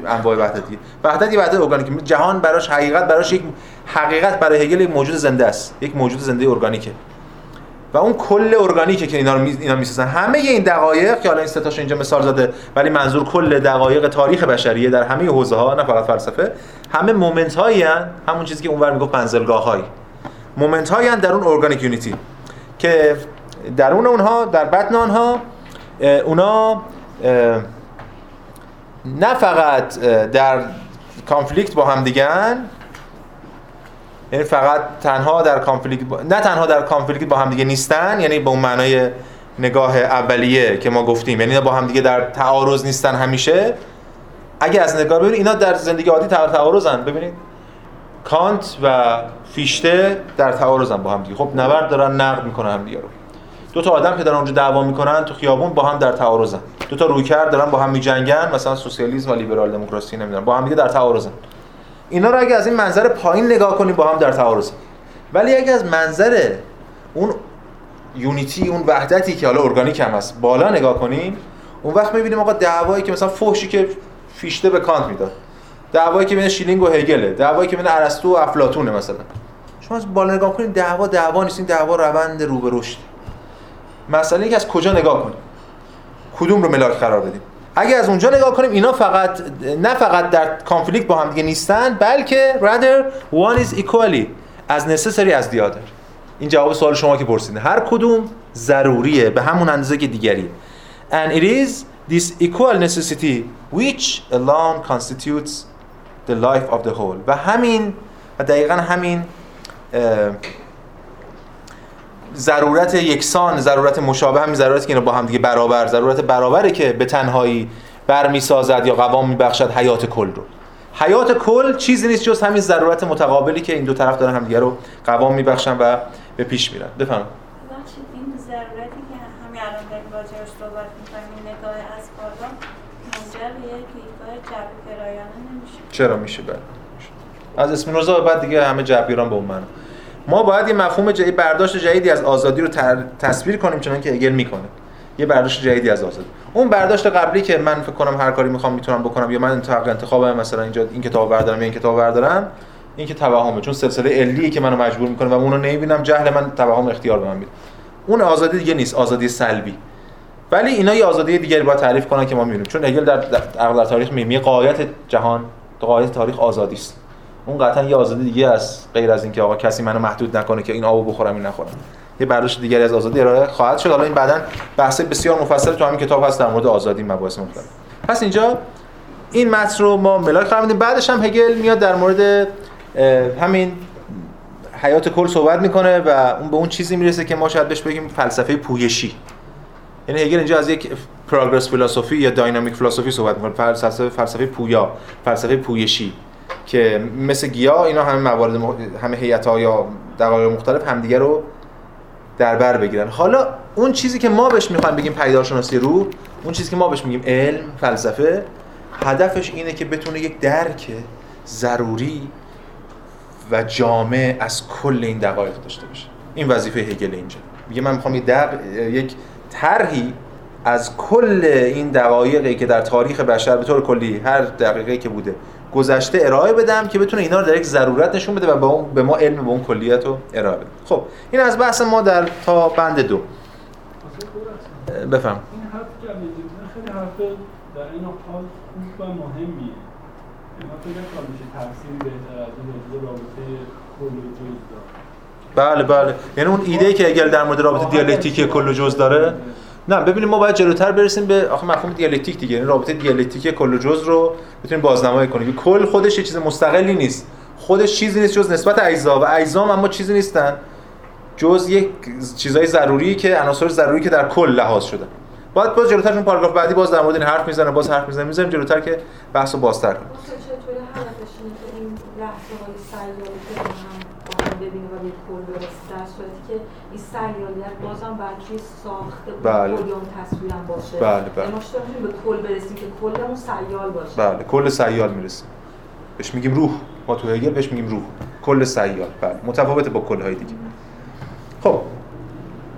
انواع وحدتی. وحدت یه وحدت ارگانیکی جهان براش حقیقت براش یک حقیقت برای هگل یک موجود زنده است. یک موجود زنده ارگانیکه. و اون کل ارگانیکه که اینا رو می... اینا می‌سازن. همه این دقایق که حالا این ستاشو اینجا مثال زده ولی منظور کل دقایق تاریخ بشریه در همه حوزه ها نه فقط فلسفه همه moment هایی همون چیزی که اونور میگه منزلگاه های moment هایی در اون organic unity که درون اونها در بطن آنها اونا نه فقط در conflict با هم دیگن یعنی فقط تنها در conflict با... نه تنها در conflict با هم دیگه نیستن یعنی به اون معنای نگاه اولیه که ما گفتیم. یعنی با هم دیگه در تعارض نیستن همیشه. اگه از نگاه ببینید اینا در زندگی عادی در تعارضن. ببینید کانت و فیشته در تعارضن با هم دیگه. خب نبرد دارن نقد می‌کنن هم دیگه رو. دو تا آدم که دارن اونجا دعوا می‌کنن تو خیابون با هم در تعارضن. دو تا رویکرد دارن با هم می‌جنگن مثلا سوسیالیسم و لیبرال دموکراسی نمی‌دونم با هم دیگه در تعارضن. اینا رو اگه از این منظر پایین نگاه کنیم با هم در تعارض ولی اگه از منظر اون unity اون وحدتی که حالا ارگانیک هم هست بالا نگاه کنیم اون وقت می‌بینیم آقا دعوایی که مثلا فحشی که فیشته به کانت می‌داد. دعوایی که بین شلینگ و هگله. دعوایی که بین ارسطو و افلاطونه مثلا. شما از بالا نگاه کنید دعوا دعوا نیست این دعوا روند رو به رشد. مسئله اینکه از کجا نگاه کنیم؟ کدوم رو ملاک قرار بدیم؟ اگه از اونجا نگاه کنیم اینا فقط نه فقط در کانفلیکت با هم دیگه نیستن بلکه rather one is equally as necessary as the other. این جواب سوال شما که پرسیدین. هر کدوم ضروریه به همون اندازه که دیگری and it is this equal necessity which alone constitutes the life of the whole. و همین و دقیقا همین ضرورت یکسان ضرورت مشابه همین ضرورتی که اینا با هم دیگه برابر ضرورت برابره که به تنهایی برمیسازد یا قوام میبخشد حیات کل رو. حیات کل چیزی نیست جز همین ضرورت متقابلی که این دو طرف دارن همدیگه رو قوام میبخشن و به پیش میرن. بفهم این ضرورتی که همین الان داریم راجعش صحبت می‌کنیم نگاه از بالا منجر به یک دیدگاه نمیشه. چرا میشه؟ بله. از اسپینوزا بعد دیگه همه جبرگران به اون معنی ما باید یه مفهوم جدید برداشت جدیدی از آزادی رو تصویر کنیم چون که اگل می‌کنه. یه برداشت جدیدی از آزادی. اون برداشت قبلی که من فکر کنم هر کاری می‌خوام می‌تونم بکنم یا من انتخاب انتخابم مثلا اینجا این کتاب بردارم یا این کتاب بردارم این که توهمه. چون سلسله علیه که منو مجبور می‌کنه و اونو نمی‌بینم جهل من توهم اختیار به من میده. اون آزادی دیگه نیست آزادی سلبی. ولی اینا یه آزادی دیگری باید تعریف کنن که ما می‌بینیم چون هگل در در تاریخ میگه قایت جهان قایت تاریخ آزادی است اون قطعا یه آزادی دیگه است غیر از اینکه آقا کسی منو محدود نکنه که این آبو بخورم این نخورم. یه برداشت دیگری از آزادی ارائه خواهد شد. حالا این بعدا بحث بسیار مفصل تو همین کتاب هست در مورد آزادی مباحث مختلف. پس اینجا این متن رو ما ملاک قرار بعدش هم هگل میاد در مورد همین حیات کل صحبت می‌کنه و اون به اون چیزی می‌رسه که ما شاید بهش بگیم فلسفه پویشی. یعنی هگل اینجا از یک پروگرس فلسفی یا داینامیک فلسفی صحبت می‌کنه. فلسفه فلسفه پویا فلسفه پویشی. که مثل گیا اینا همه موارد مح... همه هیئت‌ها یا دقایق مختلف همدیگه رو در بر بگیرن. حالا اون چیزی که ما بهش می‌خوایم بگیم پیدارشناسی روح اون چیزی که ما بهش میگیم علم فلسفه هدفش اینه که بتونه یک درک ضروری و جامع از کل این دقایق داشته باشه. این وظیفه هگل اینجا. میگه من می‌خوام یک طرحی از کل این دقایقی که در تاریخ بشر به طور کلی هر دقیقه که بوده گذشته ارائه بدم که بتونه اینا رو در یک ضرورت نشون بده و به, اون به ما علم به اون کلیت رو ارائه بده. خب این از بحث ما در تا بند دو. بفهم. این حرف خیلی حرف در این حال خوب و مهمیه. ما فکر کنم میشه تفسیر بهتر از این رابطه کل و جز بله بله. یعنی اون ایده که اگر در مورد رابطه دیالکتیکی کل و جز داره نه ببینیم ما باید جلوتر برسیم به آخه مفهوم دیالکتیک دیگه یعنی رابطه دیالکتیک کل و جز رو بتونیم بازنمایی کنیم. کل خودش یه چیز مستقلی نیست. خودش چیزی نیست جز نسبت اجزا و اجزا اما چیزی نیستن. جز یک چیزای ضروری که عناصر ضروری که در کل لحاظ شده. باید باز جلوتر اون پاراگراف بعدی باز در مورد این حرف می‌زنه باز حرف می‌زنه می‌ذاریم جلوتر که بحثو بازتر کنیم چطوری هدفش اینه که این لحظه های سیالی که هم با هم ببینیم و به کل برسه در صورتی که این سیالیت بازم بچه ساخته بله. کلی اون تصویرم باشه. بله، بله. یعنی ما به کل برسیم که کلمون سیال باشه؟ بله کل سیال می‌رسیم بهش میگیم روح. ما تو هگل بهش میگیم روح. کل سیال. بله متفاوته با کل های دیگه. خب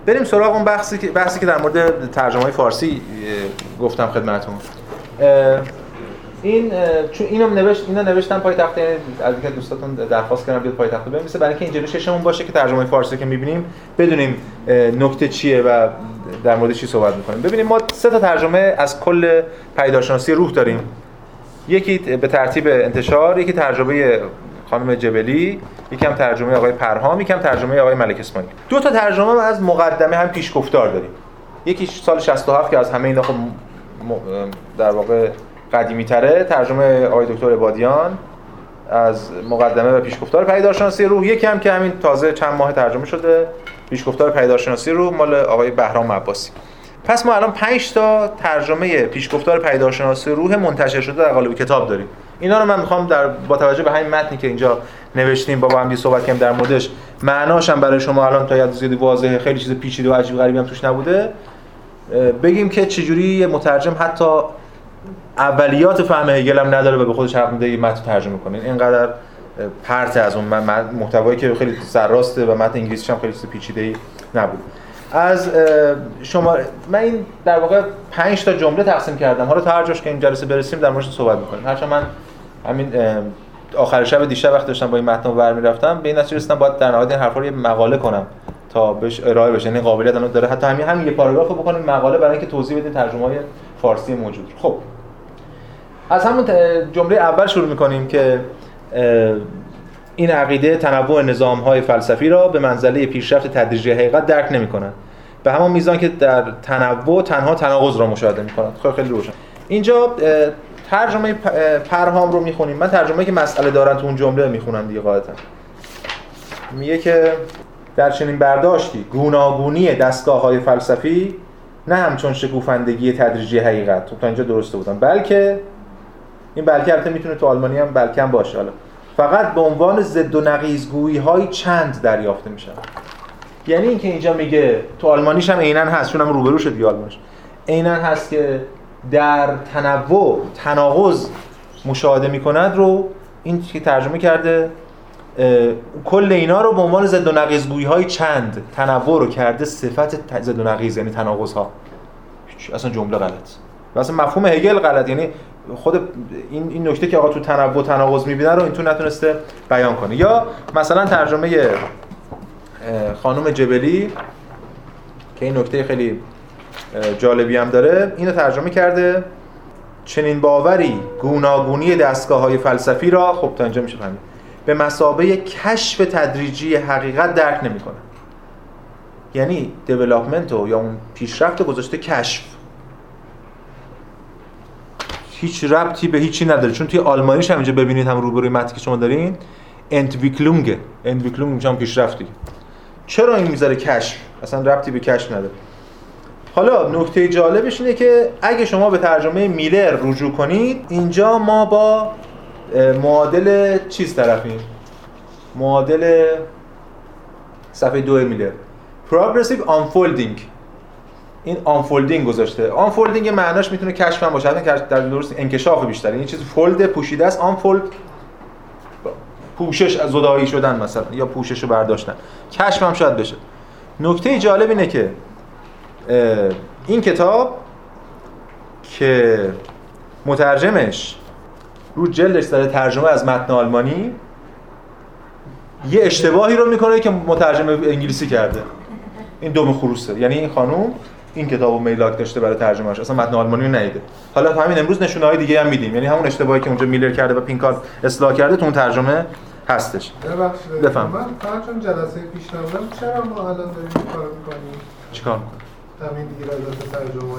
بریم سراغ اون بحثی که بحثی که در مورد ترجمه های فارسی گفتم خدمتتون. این چون اینو نوشت اینا نوشتم پای تخت یعنی از اینکه دوستاتون درخواست کردم بیاد پای تخت بنویسه برای اینکه اینجوری ششمون باشه که ترجمه فارسی که می‌بینیم بدونیم نکته چیه و در مورد چی صحبت می‌کنیم. ببینیم ما سه تا ترجمه از کل پیداشناسی روح داریم. یکی به ترتیب انتشار یکی ترجمه خانم جبلی یکم ترجمه آقای پرهام یکم ترجمه آقای ملک اسماعیل. دو تا ترجمه از مقدمه هم پیشگفتار داریم. یکی سال 67 که از همه اینا خب در واقع قدیمی تره ترجمه آقای دکتر عبادیان از مقدمه و پیشگفتار پیدارشناسی روح. یکم که همین تازه چند ماه ترجمه شده پیشگفتار پیدارشناسی روح مال آقای بهرام عباسی. پس ما الان 5 تا ترجمه پیشگفتار پیدارشناسی روح منتشر شده در قالب کتاب داریم. اینا رو من می‌خوام در با توجه به همین متنی که اینجا نوشتیم با, با هم صحبت کردیم در موردش معناش هم برای شما الان تا یاد زیادی واضحه. خیلی چیز پیچیده و عجیب غریبی هم توش نبوده. بگیم که چجوری یه مترجم حتی اولیات فهم هگل هم نداره و به خودش حق میده متن ترجمه کنه. اینقدر پرت از اون محتوایی که خیلی سرراسته و متن انگلیسیش هم خیلی پیچیده نبود. از شما من این در واقع 5 تا جمله تقسیم کردم. حالا تا هر جاش که این جلسه برسیم در موردش صحبت می‌کنیم. هرچند من همین آخر شب دیشب وقت داشتم با این متن ور می‌رفتم به این نتیجه رسیدم باید در نهایت این حرفا رو یه مقاله کنم تا بهش ارائه بشه. یعنی قابلیت الان داره. حتی همین همین یه پاراگراف بکنیم مقاله برای اینکه توضیح بدیم ترجمه‌های فارسی موجود خب از همون جمله اول شروع می‌کنیم که این عقیده تنوع نظام‌های فلسفی را به منزله پیشرفت تدریجی حقیقت درک نمی‌کنند به همان میزان که در تنوع تنها تناقض را مشاهده می‌کنند. خیلی خیلی روشن. اینجا ترجمه پرهام رو می‌خونیم. من ترجمه‌ای که مسئله دارن تو اون جمله می‌خونم دیگه قاعدتا. میگه که در چنین برداشتی گوناگونی دستگاه های فلسفی نه همچون شکوفندگی تدریجی حقیقت. تا اینجا درسته بودم. بلکه این بلکه البته می‌تونه تو آلمانی هم بلکه هم باشه. حالا فقط به عنوان ضد و نقیضگویی های چند دریافته میشن. یعنی اینکه اینجا میگه تو آلمانیش هم عینا هست چون هم روبرو شد آلمانیش. عینا هست که در تنوع تناقض مشاهده می‌کند رو این که ترجمه کرده کل اینا رو به عنوان ضد و نقیضگویی های چند تنوع رو کرده صفت ضد و نقیض یعنی تناقض ها اصلا جمله غلط. و اصلا مفهوم هگل غلط. یعنی خود این این نکته که آقا تو تنوع تناقض می‌بینه رو این تو نتونسته بیان کنه. یا مثلا ترجمه خانم جبلی که این نکته خیلی جالبی هم داره اینو ترجمه کرده. چنین باوری گوناگونی دستگاه های فلسفی را خب تا اینجا میشه فهمید. به مسابه کشف تدریجی حقیقت درک نمی‌کنه. یعنی دیولپمنت یا اون پیشرفت گذاشته کشف. هیچ ربطی به هیچی نداره. چون توی آلمانیش هم اینجا ببینید هم روبروی متنی که شما دارین Entwicklung میشه هم پیشرفتی. چرا این می‌ذاره کشف؟ اصلا ربطی به کشف نداره. حالا نکته جالبش اینه که اگه شما به ترجمه میلر رجوع کنید اینجا ما با معادل چیز طرفیم معادل صفحه دو میلر Progressive Unfolding. این unfolding گذاشته. unfolding معناش می‌تونه کشف هم باشه در درست انکشاف بیشتر این چیز fold پوشیده است. unfold پوشش از زدایی شدن مثلا یا پوشش رو برداشتن. کشف هم شاید بشه. نکته جالب اینه که این کتاب که مترجمش رو جلدش داره ترجمه از متن آلمانی. یه اشتباهی رو می‌کنه که مترجم انگلیسی کرده. این دوم خروسه. یعنی این خانوم این کتابو میلاک داشته برای ترجمهش اصلا متن آلمانی رو ندیده. حالا همین امروز نشونه های دیگه هم میدیم. یعنی همون اشتباهی که اونجا میلر کرده و پینکار اصلاح کرده تو اون ترجمه هستش. بفهم من فقط چون جلسه پیش نبودم چرا ما الان داریم کارو می‌کنیم؟ چیکار همین دیگه ترجمه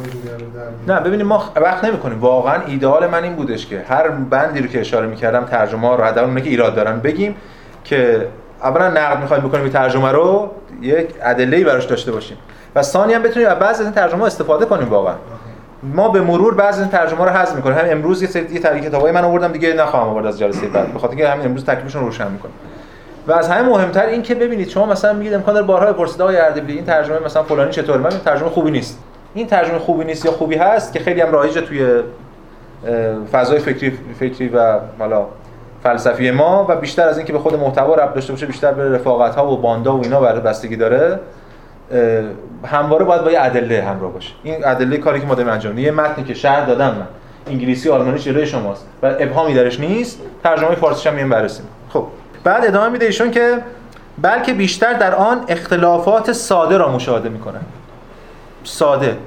رو نه ببینیم ما وقت نمی‌کنیم. واقعا ایدئال من این بودش که هر بندی رو که اشاره می‌کردم ترجمه ها رو حداقل که ایراد دارن بگیم که اولا نقد می‌خوایم بکنیم این ترجمه رو یک ادله براش داشته باشیم. و ثانی هم بتونیم از بعضی از این ترجمه استفاده کنیم واقعا. ما به مرور بعضی از ترجمه رو حذف می‌کنیم. همین امروز یه سری یه کتابای من آوردم دیگه نخواهم آورد از جلسه بعد. بخاطر اینکه همین امروز تکلیفشون روشن می‌کنم و از همه مهمتر این که ببینید شما مثلا میگید امکان داره بارها بپرسید آقای اردبیلی این ترجمه مثلا فلانی چطوره؟ من ترجمه خوبی نیست. این ترجمه خوبی نیست یا خوبی هست که خیلی هم رایجه توی فضای فکری فکری و حالا فلسفی ما و بیشتر از اینکه به خود محتوا ربط داشته باشه بیشتر به رفاقت ها و باندا و اینا برای بستگی داره همواره باید با یه ادله همراه باشه. این ادله کاری که ما داریم انجام یه متنی که شرح دادم من. انگلیسی آلمانی جلوی شماست. و ابهامی درش نیست. ترجمه فارسیش هم بررسی خب. بعد ادامه میده ایشون که بلکه بیشتر در آن اختلافات ساده را مشاهده می‌کنن ساده.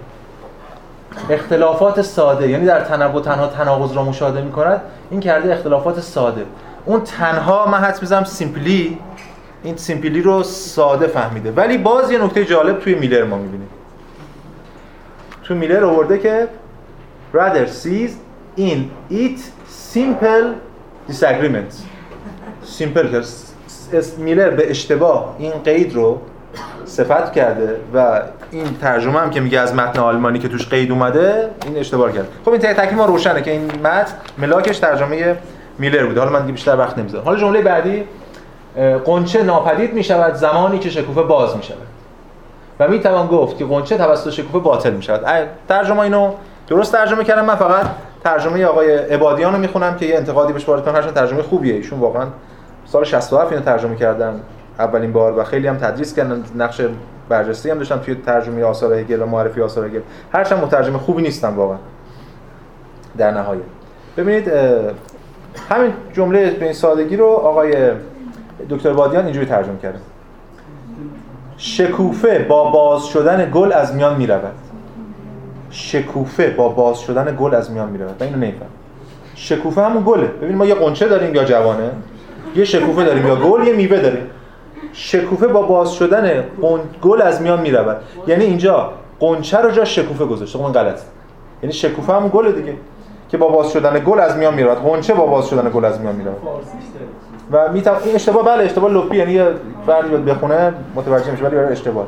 اختلافات ساده یعنی در تنوع تنها تناقض را مشاهده می‌کند. این کرده اختلافات ساده. اون تنها من حدس می‌زنم simply این simply رو ساده فهمیده. ولی باز یه نکته جالب توی میلر ما می‌بینیم. تو میلر آورده که rather sees in it simple disagreements. Simple میلر به اشتباه این قید رو صفت کرده و این ترجمه هم که میگه از متن آلمانی که توش قید اومده این اشتباه کرد. خب این تکلیف ما روشنه که این متن ملاکش ترجمه میلر بوده. حالا من دیگه بیشتر وقت نمی‌ذارم. حالا جمله بعدی قنچه ناپدید می شود زمانی که شکوفه باز می شود و می توان گفت که قنچه توسط شکوفه باطل می شود ترجمه اینو درست ترجمه کردم. من فقط ترجمه آقای عبادیان رو می‌خونم که یه انتقادی بهش وارد کنم. هرچند ترجمه خوبیه. ایشون واقعا سال 67 اینو ترجمه کردم اولین بار و خیلی هم تدریس کردن. نقش برجسته هم داشتم توی ترجمه آثار هگل و معرفی آثار هگل. هرچند مترجم خوبی نیستم واقعا. در نهایت. ببینید همین جمله به این سادگی رو آقای دکتر بادیان اینجوری ترجمه کرده. شکوفه با باز شدن گل از میان می رود شکوفه با باز شدن گل از میان می رود اینو نمیفهم شکوفه همون گله. ببین ما یه قنچه داریم یا جوانه؟ یه شکوفه داریم یا گل یه میوه داریم. شکوفه با باز شدن گل از میان می رود یعنی اینجا قنچه رو جا شکوفه گذاشته. خب غلط. یعنی شکوفه همون گله دیگه. که با باز شدن گل از میان می‌رود. قنچه با باز شدن گل از میان می‌رود. و می‌توان این اشتباه بله اشتباه لپی یعنی فردی بیاد بخونه متوجه میشه ولی اشتباه.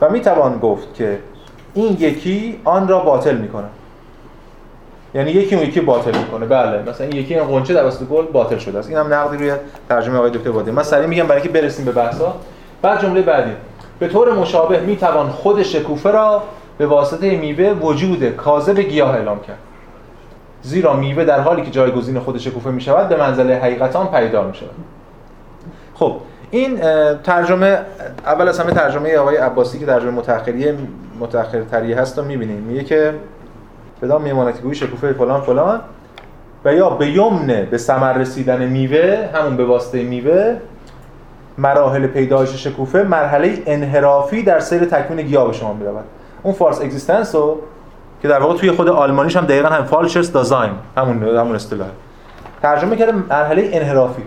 و می‌توان گفت که این یکی آن را باطل می‌کنه یعنی یکی اون یکی باطل می‌کنه. بله. مثلا این یکی این قنچه توسط گل باطل شده است. اینم نقدی روی ترجمه آقای دکتر بادی من سریع میگم برای اینکه برسیم به بحثا. بعد جمله بعدی. به طور مشابه می‌توان خود شکوفه را به واسطه میوه وجود کاذب گیاه اعلام کرد. زیرا میوه در حالی که جایگزین خود شکوفه می شود به منزله حقیقت پیدا می شود خب این ترجمه اول از همه ترجمه آقای عباسی که ترجمه متأخری متأخرتری هست رو می‌بینیم. میگه که بدان میمانتی گوی شکوفه فلان فلان. و یا به یمن به ثمر رسیدن میوه همون به واسطه میوه مراحل پیدایش شکوفه مرحله انحرافی در سیر تکوین گیاه به شما می‌رود. اون فارس اگزیستنس رو که در واقع توی خود آلمانیش هم دقیقا هم فالشرس دازاین همون همون اصطلاح. ترجمه کرده مرحله انحرافی.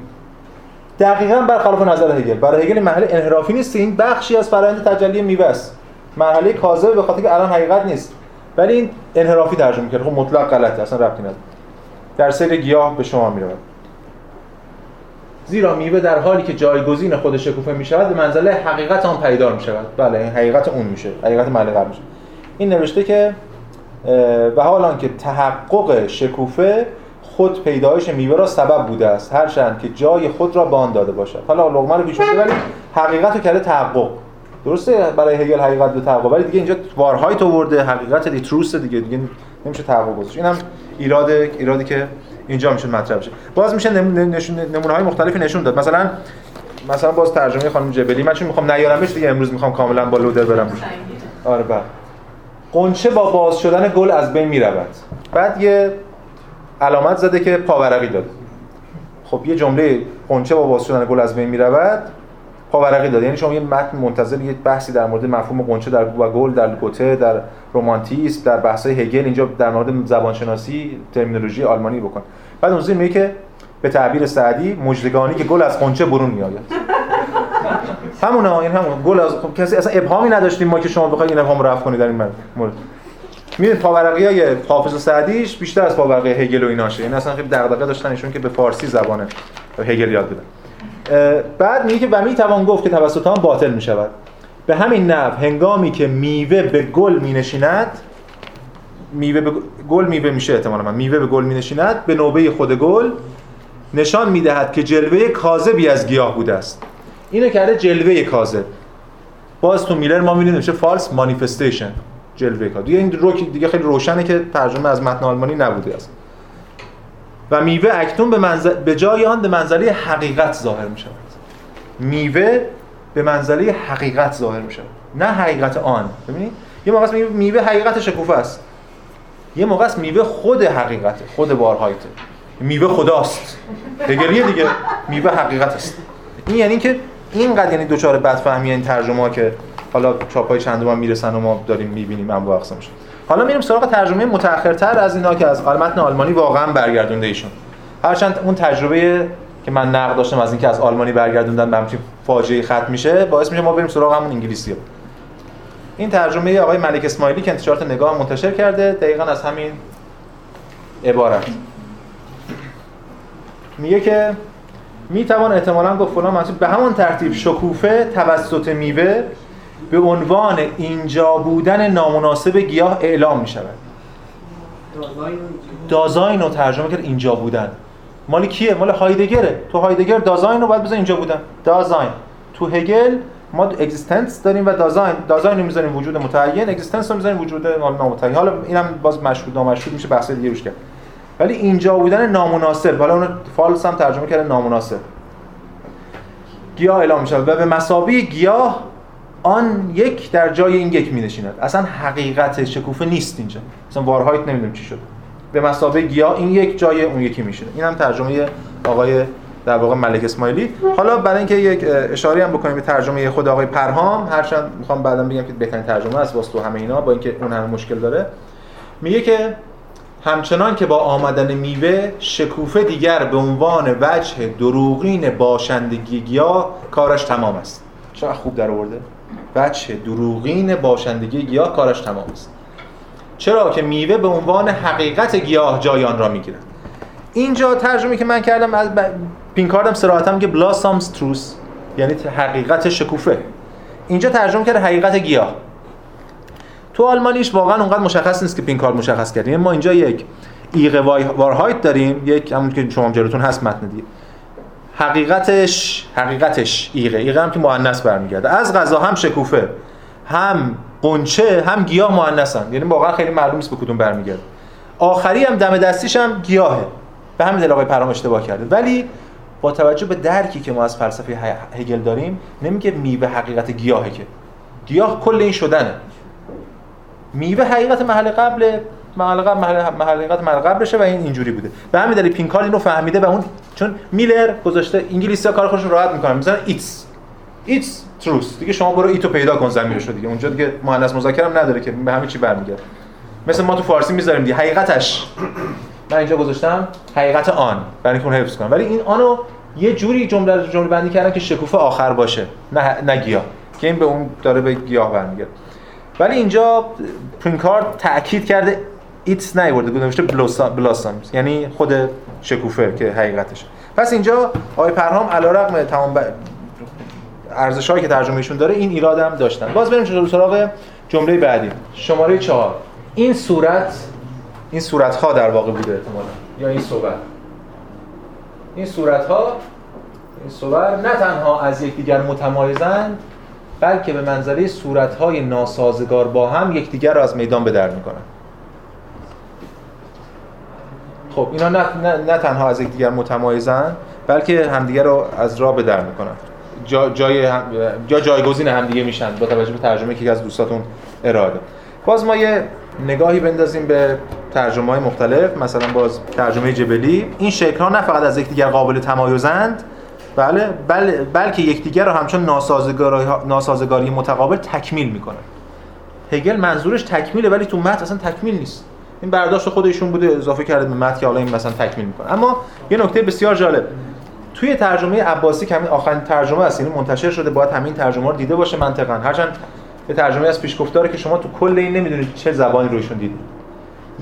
دقیقا برخلاف نظر هگل. برای هگل مرحله انحرافی نیست این بخشی از فرآیند تجلی میوه است. مرحله کاذب به خاطر که الان حقیقت نیست. ولی این انحرافی ترجمه کرده خب مطلق غلطه اصلا ربطی نداره. در سیر گیاه به شما می‌رود. زیرا میوه در حالی که جایگزین خود شکوفه می شود به منزله حقیقت آن پیدار می شود بله این حقیقت اون میشه. حقیقت محل میشه. این نوشته که و حال که تحقق شکوفه خود پیدایش میوه را سبب بوده است هرچند که جای خود را بان داده باشد. حالا لقمه رو پیش ولی حقیقت رو کرده تحقق. درسته برای هگل حقیقت به تحقق. ولی دیگه اینجا وارهای تو ورده حقیقت دی تروس دیگه دیگه نمیشه تحقق گذاشت. اینم ایراد ایرادی که اینجا میشه مطرح بشه. باز میشه نمونه های مختلفی نشون داد. مثلا مثلا باز ترجمه خانم جبلی. من چون می‌خوام نیارمش دیگه امروز می‌خوام کاملا با لودر برم آره بله. قنچه با باز شدن گل از بین می رود بعد یه علامت زده که پاورقی داده خب یه جمله قنچه با باز شدن گل از بین می رود پاورقی داده. یعنی شما یه متن منتظر یه بحثی در مورد مفهوم قنچه در و گل در گوته در رومانتیسم در بحث هگل اینجا در مورد زبانشناسی ترمینولوژی آلمانی بکن. بعد اون میگه که به تعبیر سعدی مجدگانی که گل از قنچه برون میآید. همون ها این همون. گل از خب کسی اصلا ابهامی نداشتیم ما که شما بخواید این ابهام رفع کنید در این مورد. میرید پاورقی های حافظ و سعدیش بیشتر از پاورقی هگل و ایناشه این اصلا خیلی دغدغه داشتن ایشون که به فارسی زبان هگل یاد بدن. بعد میگه که و می‌توان گفت که توسط آن باطل می‌شود. به همین نحو هنگامی که میوه به گل مینشیند میوه به گل میوه میشه احتمالاً. میوه به گل مینشیند به نوبه خود گل نشان می‌دهد که جلوه کاذبی از گیاه بوده است. اینو کرده جلوه کاذب. باز تو میلر ما می‌بینیم میشه فالس مانیفستیشن. جلوه کاذب. دیگه این رو دیگه خیلی روشنه که ترجمه از متن آلمانی نبوده است. و میوه اکنون به, منزل... به جای آن به منزله حقیقت ظاهر می شود میوه به منزله حقیقت ظاهر می شود نه حقیقت آن. ببینید یه موقع میوه, حقیقت شکوفه است. یه موقع است میوه خود حقیقته خود بارهایته. میوه خداست. هگلیه دیگه. میوه حقیقت است. این یعنی که اینقدر یعنی دوچار بدفهمی این ترجمه ها که حالا چاپای چندم می‌رسن و ما داریم می‌بینیم انواع اقسامش حالا میریم سراغ ترجمه متأخرتر از اینا که از متن آلمانی واقعا برگردونده ایشون. هرچند اون تجربه که من نقد داشتم از اینکه از آلمانی برگردوندن به همچین فاجعه ختم میشه باعث میشه ما بریم سراغ همون انگلیسی این ترجمه آقای ملک اسماعیلی که انتشارات نگاه منتشر کرده دقیقا از همین عبارت. میگه که می توان احتمالاً گفت فلان منصوب به همون ترتیب شکوفه توسط میوه به عنوان اینجا بودن نامناسب گیاه اعلام می شود Dasein رو ترجمه کرد اینجا بودن. مال کیه؟ مال هایدگره. تو هایدگر Dasein رو باید بزن اینجا بودن. Dasein. تو هگل ما Existenz داریم و Dasein. Dasein رو می‌ذاریم وجود متعین Existenz رو می‌ذاریم وجود نامتعین. حالا اینم باز مشهود نامشهود میشه بحث دیگه روش کرد. ولی اینجا بودن نامناسب. حالا اون فالس هم ترجمه کرده نامناسب. گیاه اعلام می شود و به مسابقه گیاه آن یک در جای این یک می نشیند اصلا حقیقت شکوفه نیست اینجا. مثلا وارهایت نمی‌دونم چی شد به مسابقه گیاه این یک جای اون یکی میشه این هم ترجمه آقای در واقع ملک اسماعیلی. حالا برای اینکه یک اشاره هم بکنیم به ترجمه خود آقای پرهام هرچند می‌خوام بعدا بگم که بهترین ترجمه است واسه همه اینا با اینکه اون هم مشکل داره. میگه که همچنان که با آمدن میوه شکوفه دیگر به عنوان وجه دروغین باشندگی گیاه کارش تمام است. چقدر خوب در آورده. وجه دروغین باشندگی گیاه کارش تمام است. چرا که میوه به عنوان حقیقت گیاه جایان را می‌گیرد. اینجا ترجمه که من کردم از ب... پینکاردم صراحتا میگه blossoms truth یعنی حقیقت شکوفه. اینجا ترجمه کرده حقیقت گیاه. تو آلمانیش واقعا اونقدر مشخص نیست که پینکارد مشخص کرده یعنی ما اینجا یک ایغه وارهایت داریم. یک همون که شما جلوتون هست متن دیگه. حقیقتش حقیقتش ایغه. ایغه هم که مؤنث برمیگرده. از غذا هم شکوفه هم قنچه هم گیاه مؤنثن. یعنی واقعا خیلی معلوم نیست به کدوم برمیگرده. آخری هم دم دستیش هم گیاهه. به همین دلیل آقای پرام اشتباه کرده. ولی با توجه به درکی که ما از فلسفه هگل داریم نمیگه میوه حقیقت گیاهه که. گیاه کل این شدنه. میوه حقیقت محل قبل محل محل محل قبلشه و این اینجوری بوده. به همین دلیل پینکارد اینو فهمیده و اون چون میلر گذاشته انگلیسی‌ها کار خودشون راحت می‌کنن. مثلا its. its truth. دیگه شما برو it و پیدا کن ضمیرشو دیگه. اونجا دیگه مؤنث مذکر هم نداره که به همین چی برمیگرده. مثل ما تو فارسی می‌ذاریم دیگه. حقیقتش. من اینجا گذاشتم. حقیقت آن. برای اینکه اون حفظ کنم. ولی این آنو یه جوری جمله جمله بندی کردن که شکوفه آخر باشه. نه نه که این به اون داره به گیاه برمیگرده. ولی اینجا پرینکارد تاکید کرده ایتس نیورده گذاشته بلاسامز. یعنی خود شکوفه که حقیقتش. پس اینجا آقای پرهام علیرغم تمام ب... ارزشایی که ترجمهشون داره این ایراد هم داشتن. باز بریم سراغ جمله بعدی. شماره چهار. این صورت این صورت ها در واقع بوده احتمالا. یا این صحبت این صورت ها این صور نه تنها از یکدیگر متمایزند بلکه به منزله صورت های ناسازگار با هم یکدیگر را از میدان به در می‌کنن. خب اینا نه, نه, نه تنها از یکدیگر متمایزن بلکه همدیگر رو از راه به در می‌کنن. جا جای هم یا جایگزین همدیگه میشن با توجه به ترجمه که از دوستاتون اراده باز ما یه نگاهی بندازیم به ترجمه های مختلف مثلا باز ترجمه جبلی. این شکل ها نه فقط از یکدیگر قابل تمایزند بله بل بلکه یکدیگر رو همچون ناسازگاری, ناسازگاری متقابل تکمیل می‌کنن. هگل منظورش تکمیله ولی تو متن اصلا تکمیل نیست. این برداشت خودشون بوده اضافه کرده به متن که حالا این مثلا تکمیل می‌کنه. اما یه نکته بسیار جالب. توی ترجمه عباسی که همین آخرین ترجمه است یعنی منتشر شده باید همین ترجمه رو دیده باشه منطقا. هرچند یه ترجمه از پیشگفتاره که شما تو کل این نمی‌دونید چه زبانی رویشون دیدید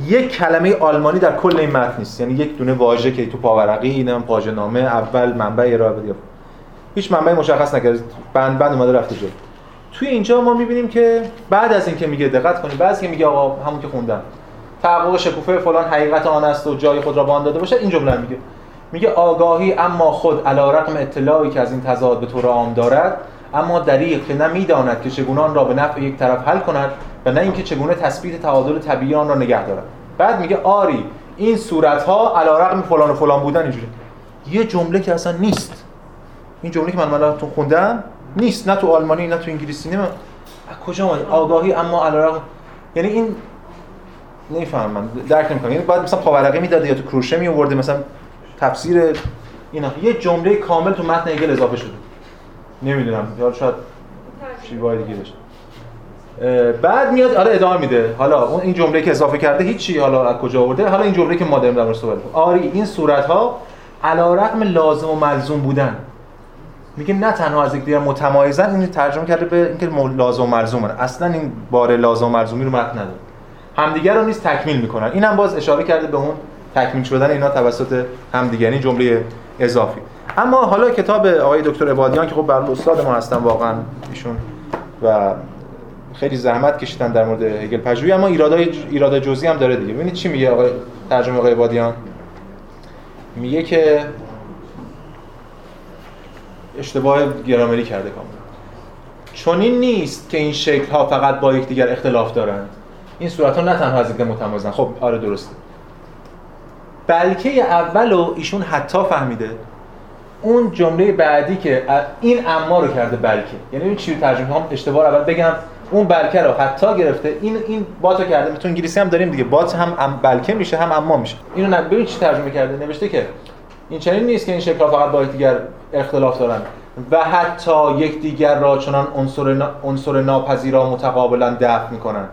یک کلمه آلمانی در کل این متن نیست. یعنی یک دونه واژه که تو پاورقی اینم پاژه نامه اول منبع ارائه بده. هیچ منبعی مشخص نکرد. بند بند اومده رفته جلو. توی اینجا ما می‌بینیم که بعد از اینکه میگه دقت کنید بعد که میگه آقا همون که خوندم تحقق شکوفه فلان حقیقت آن است و جای خود را بان داده باشه این جمله میگه. میگه آگاهی اما خود علی رغم اطلاعی که از این تضاد به طور عام دارد اما دریق که نمی‌داند که چگونه را به نفع یک طرف حل کند و نه اینکه چگونه تثبیت تعادل طبیعی آن را نگه دارد. بعد میگه آری این صورت ها علیرغم فلان و فلان بودن اینجوری یه جمله که اصلا نیست. این جمله که من تو خوندم نیست. نه تو آلمانی نه تو انگلیسی نه کجا اومد آگاهی اما علیرغم یعنی این نمی‌فهمم. درک نمی‌کنم. یعنی باید مثلا پاورقی می‌داده یا تو کروشه می آورده مثلا تفسیر اینا. یه جمله کامل تو متن هگل اضافه شده. نمی‌دونم. یا شاید شیوه دیگه داشت. بعد میاد آره ادامه میده. حالا اون این جمله که اضافه کرده هیچی حالا از کجا آورده. حالا این جمله که ما داریم در مورد صحبت آری این صورت ها رقم لازم و ملزوم بودن. میگه نه تنها از یکدیگر متمایزن این ترجمه کرده به اینکه لازم و ملزومن. اصلا این بار لازم و ملزومی رو متن نداره. همدیگر رو نیست تکمیل می‌کنن. این هم باز اشاره کرده به اون تکمیل شدن اینا توسط همدیگر این جمله اضافی. اما حالا کتاب آقای دکتر عبادیان که خب بر استاد ما هستن واقعا ایشون و خیلی زحمت کشیدن در مورد هگل پژوهی اما ایرادای ایراد جزئی هم داره دیگه. ببینید چی میگه آقای ترجمه آقای عبادیان. میگه که اشتباه گرامری کرده کاملا. چون این نیست که این شکل ها فقط با یکدیگر اختلاف دارند. این صورت ها نه تنها از یکدیگر متمایزن خب آره درسته. بلکه اولو ایشون حتی فهمیده. اون جمله بعدی که این اما رو کرده بلکه. یعنی این چی ترجمه هم اشتباه اول بگم. اون بلکه رو حتی گرفته. این این بات کرده. تو انگلیسی هم داریم دیگه. بات هم بلکه میشه هم اما میشه. اینو نه ببین چی ترجمه کرده. نوشته که این چنین نیست که این شکل فقط با یکدیگر اختلاف دارن. و حتی یکدیگر را چنان عنصر عنصر ناپذیرا متقابلا دفع می‌کنن.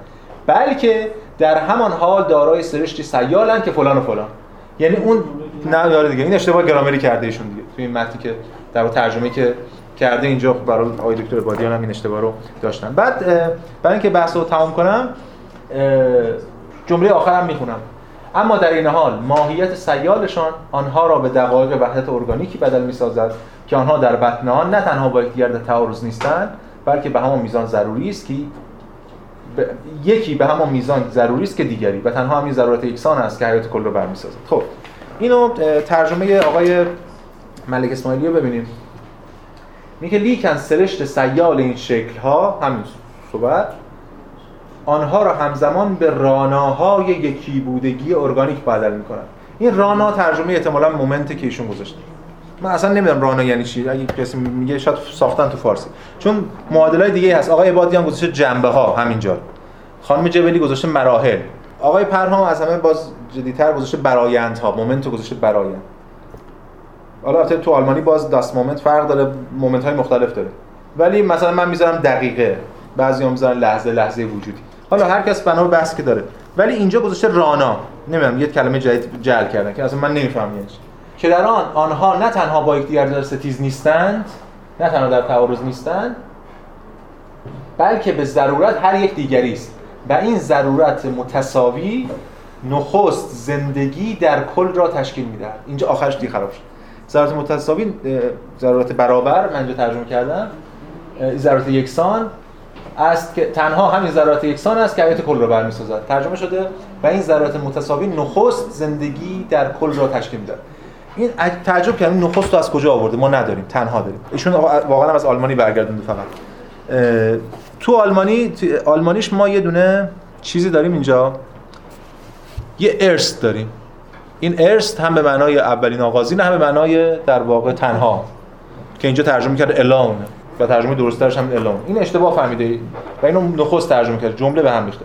بلکه در همان حال دارای سرشتی سیالن که فلان و فلان. یعنی اون نه یاره دیگه. این اشتباه گرامری کرده ایشون دیگه. تو این متنی که در ترجمه که کرده اینجا برای آقای دکتر بادیان هم این اشتباه رو داشتن. بعد برای اینکه بحث رو تمام کنم جمله آخرم می‌خونم. اما در این حال ماهیت سیالشان آنها را به دقایق وحدت ارگانیکی بدل می‌سازد که آنها در بطن آن نه تنها با یکدیگر در تعارض نیستند بلکه به همان میزان ضروری است که یکی به همان میزان ضروری است که دیگری و تنها همین ضرورت یکسان است که حیات کل رو برمیسازد. خب اینو ترجمه آقای ملک اسماعیلی رو ببینیم. میگه لیکن سرشت سیال این شکل ها همین صحبت. آنها را همزمان به راناهای یکی بودگی ارگانیک بدل می‌کنن این رانا ترجمه احتمالا Moment که ایشون گذاشته. من اصلا نمی‌دونم رانا یعنی چی. اگه کسی میگه شاید ساختن تو فارسی. چون معادلای دیگه هست. آقای بادیان گذاشته جنبه ها همینجا. خانم جبلی گذاشته مراحل. آقای پرهام از همه باز جدیتر گذاشته برایندها. Moment گذاشته برایند. حالا البته تو آلمانی باز das Moment فرق داره Moment های مختلف داره. ولی مثلا من می‌ذارم دقیقه. بعضی هم می‌ذارن لحظه لحظه وجودی. حالا هر کس بنا به بحث داره. ولی اینجا گذاشته رانا. نمی‌دونم یه کلمه جدید جعل کردن که اصلا من نمی‌فهمم یعنی که در آن آنها نه تنها با یکدیگر در ستیز نیستند نه تنها در تعارض نیستند بلکه به ضرورت هر یک دیگری است. و این ضرورت متساوی نخست زندگی در کل را تشکیل می‌دهد. اینجا آخرش دی خراب شد. ضرورت متساوی ضرورت برابر من اینجا ترجمه کردم. ضرورت یکسان است که تنها همین ضرورت یکسان است که حیات کل را برمی‌سازد. ترجمه شده و این ضرورت متساوی نخست زندگی در کل را تشکیل می‌دهد. این تعجب کردم نخست رو از کجا آورده؟ ما نداریم تنها داریم. ایشون واقعا از آلمانی برگردونده فقط. تو آلمانی آلمانیش ما یه دونه چیزی داریم اینجا. یه ارث داریم. این ارث هم به معنای اولین آغازین هم به معنای در واقع تنها که اینجا ترجمه کرده الون و ترجمه درستش هم الون این اشتباه فهمیده و اینو نخست ترجمه کرده جمله به هم ریخته.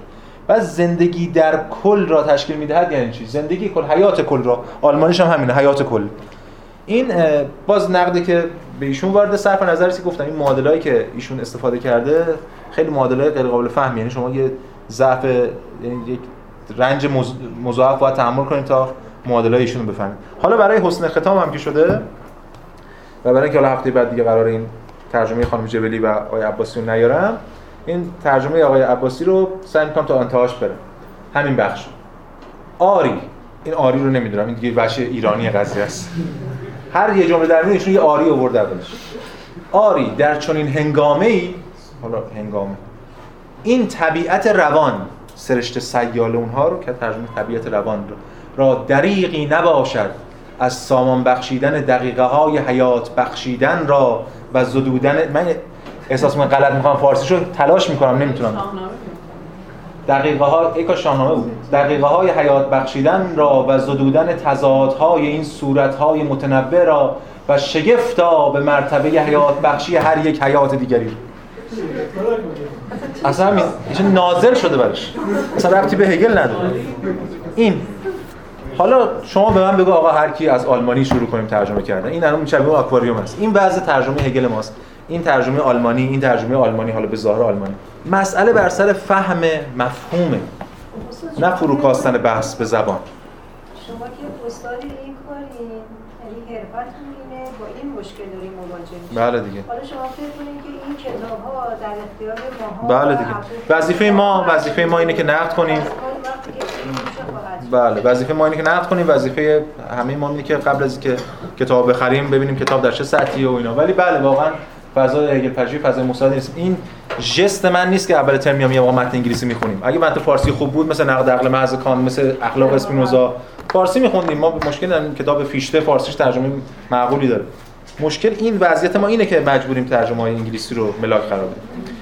و زندگی در کل را تشکیل می‌دهد یعنی چی؟ زندگی کل حیات کل را. آلمانیش هم همینه حیات کل. این باز نقدی که به ایشون وارد صرف نظر که گفتم این معادلایی که ایشون استفاده کرده خیلی معادلای غیر قابل فهم یعنی شما یه ضعف یعنی یک رنج مضاعف باید تحمل کنید تا معادلای ایشون رو بفهمید. حالا برای حسن ختام هم که شده و برای اینکه حالا هفته بعد دیگه قرار این ترجمه خانم جبلی و آقای عباسی رو نیارم این ترجمه آقای عباسی رو سعی می‌کنم تا انتهاش برم. همین بخش. آری. این آری رو نمی‌دونم. این دیگه بچه ایرانی قضیه است. هر یه جمله در ایشون یه آری آورده اولش. آری در چنین هنگامه ای حالا هنگامه این طبیعت روان سرشت سیال اونها رو که ترجمه طبیعت روان رو را دریقی نباشد. از سامان بخشیدن دقیقه های حیات بخشیدن را و زدودن من احساس من غلط می‌خوام فارسی رو تلاش می‌کنم نمی‌تونم. دقیقه های ایکا شاهنامه بود. دقیقه های حیات بخشیدن را و زدودن تضادهای این صورت های متنوع را و شگفتا به مرتبه حیات بخشی هر یک حیات دیگری. اصلا همین نازل شده برش اصلا ربطی به هگل نداره. این. حالا شما به من بگو آقا هر کی از آلمانی شروع کنیم ترجمه کردن. این الان شبیه آکواریوم است. این وضع ترجمه هگل ماست. این ترجمه آلمانی این ترجمه آلمانی حالا به ظاهر آلمانی. مسئله بر سر فهم مفهومه. نه فروکاستن بحث به زبان. شما که استاد این کاری یعنی با این مشکل داریم مواجه بله دیگه. حالا شما فکر کنید که کتاب ها در اختیار ما بله دیگه. وظیفه ما وظیفه ما اینه که نقد کنیم. بله وظیفه ما اینه که نقد کنیم. وظیفه همه ما اینه که قبل از اینکه کتاب بخریم ببینیم کتاب در چه سطحی و اینا. ولی بله واقعا فضای هگل پژوهی فضای مساعد نیست این جست من نیست که اول ترم میام یه متن انگلیسی می‌خونیم. اگه متن فارسی خوب بود مثل نقد عقل محض کان مثل اخلاق اسپینوزا فارسی میخوندیم. ما مشکل نداریم. کتاب فیشته فارسیش ترجمه معقولی داره. مشکل این وضعیت ما اینه که مجبوریم ترجمه های انگلیسی رو ملاک قرار بدیم.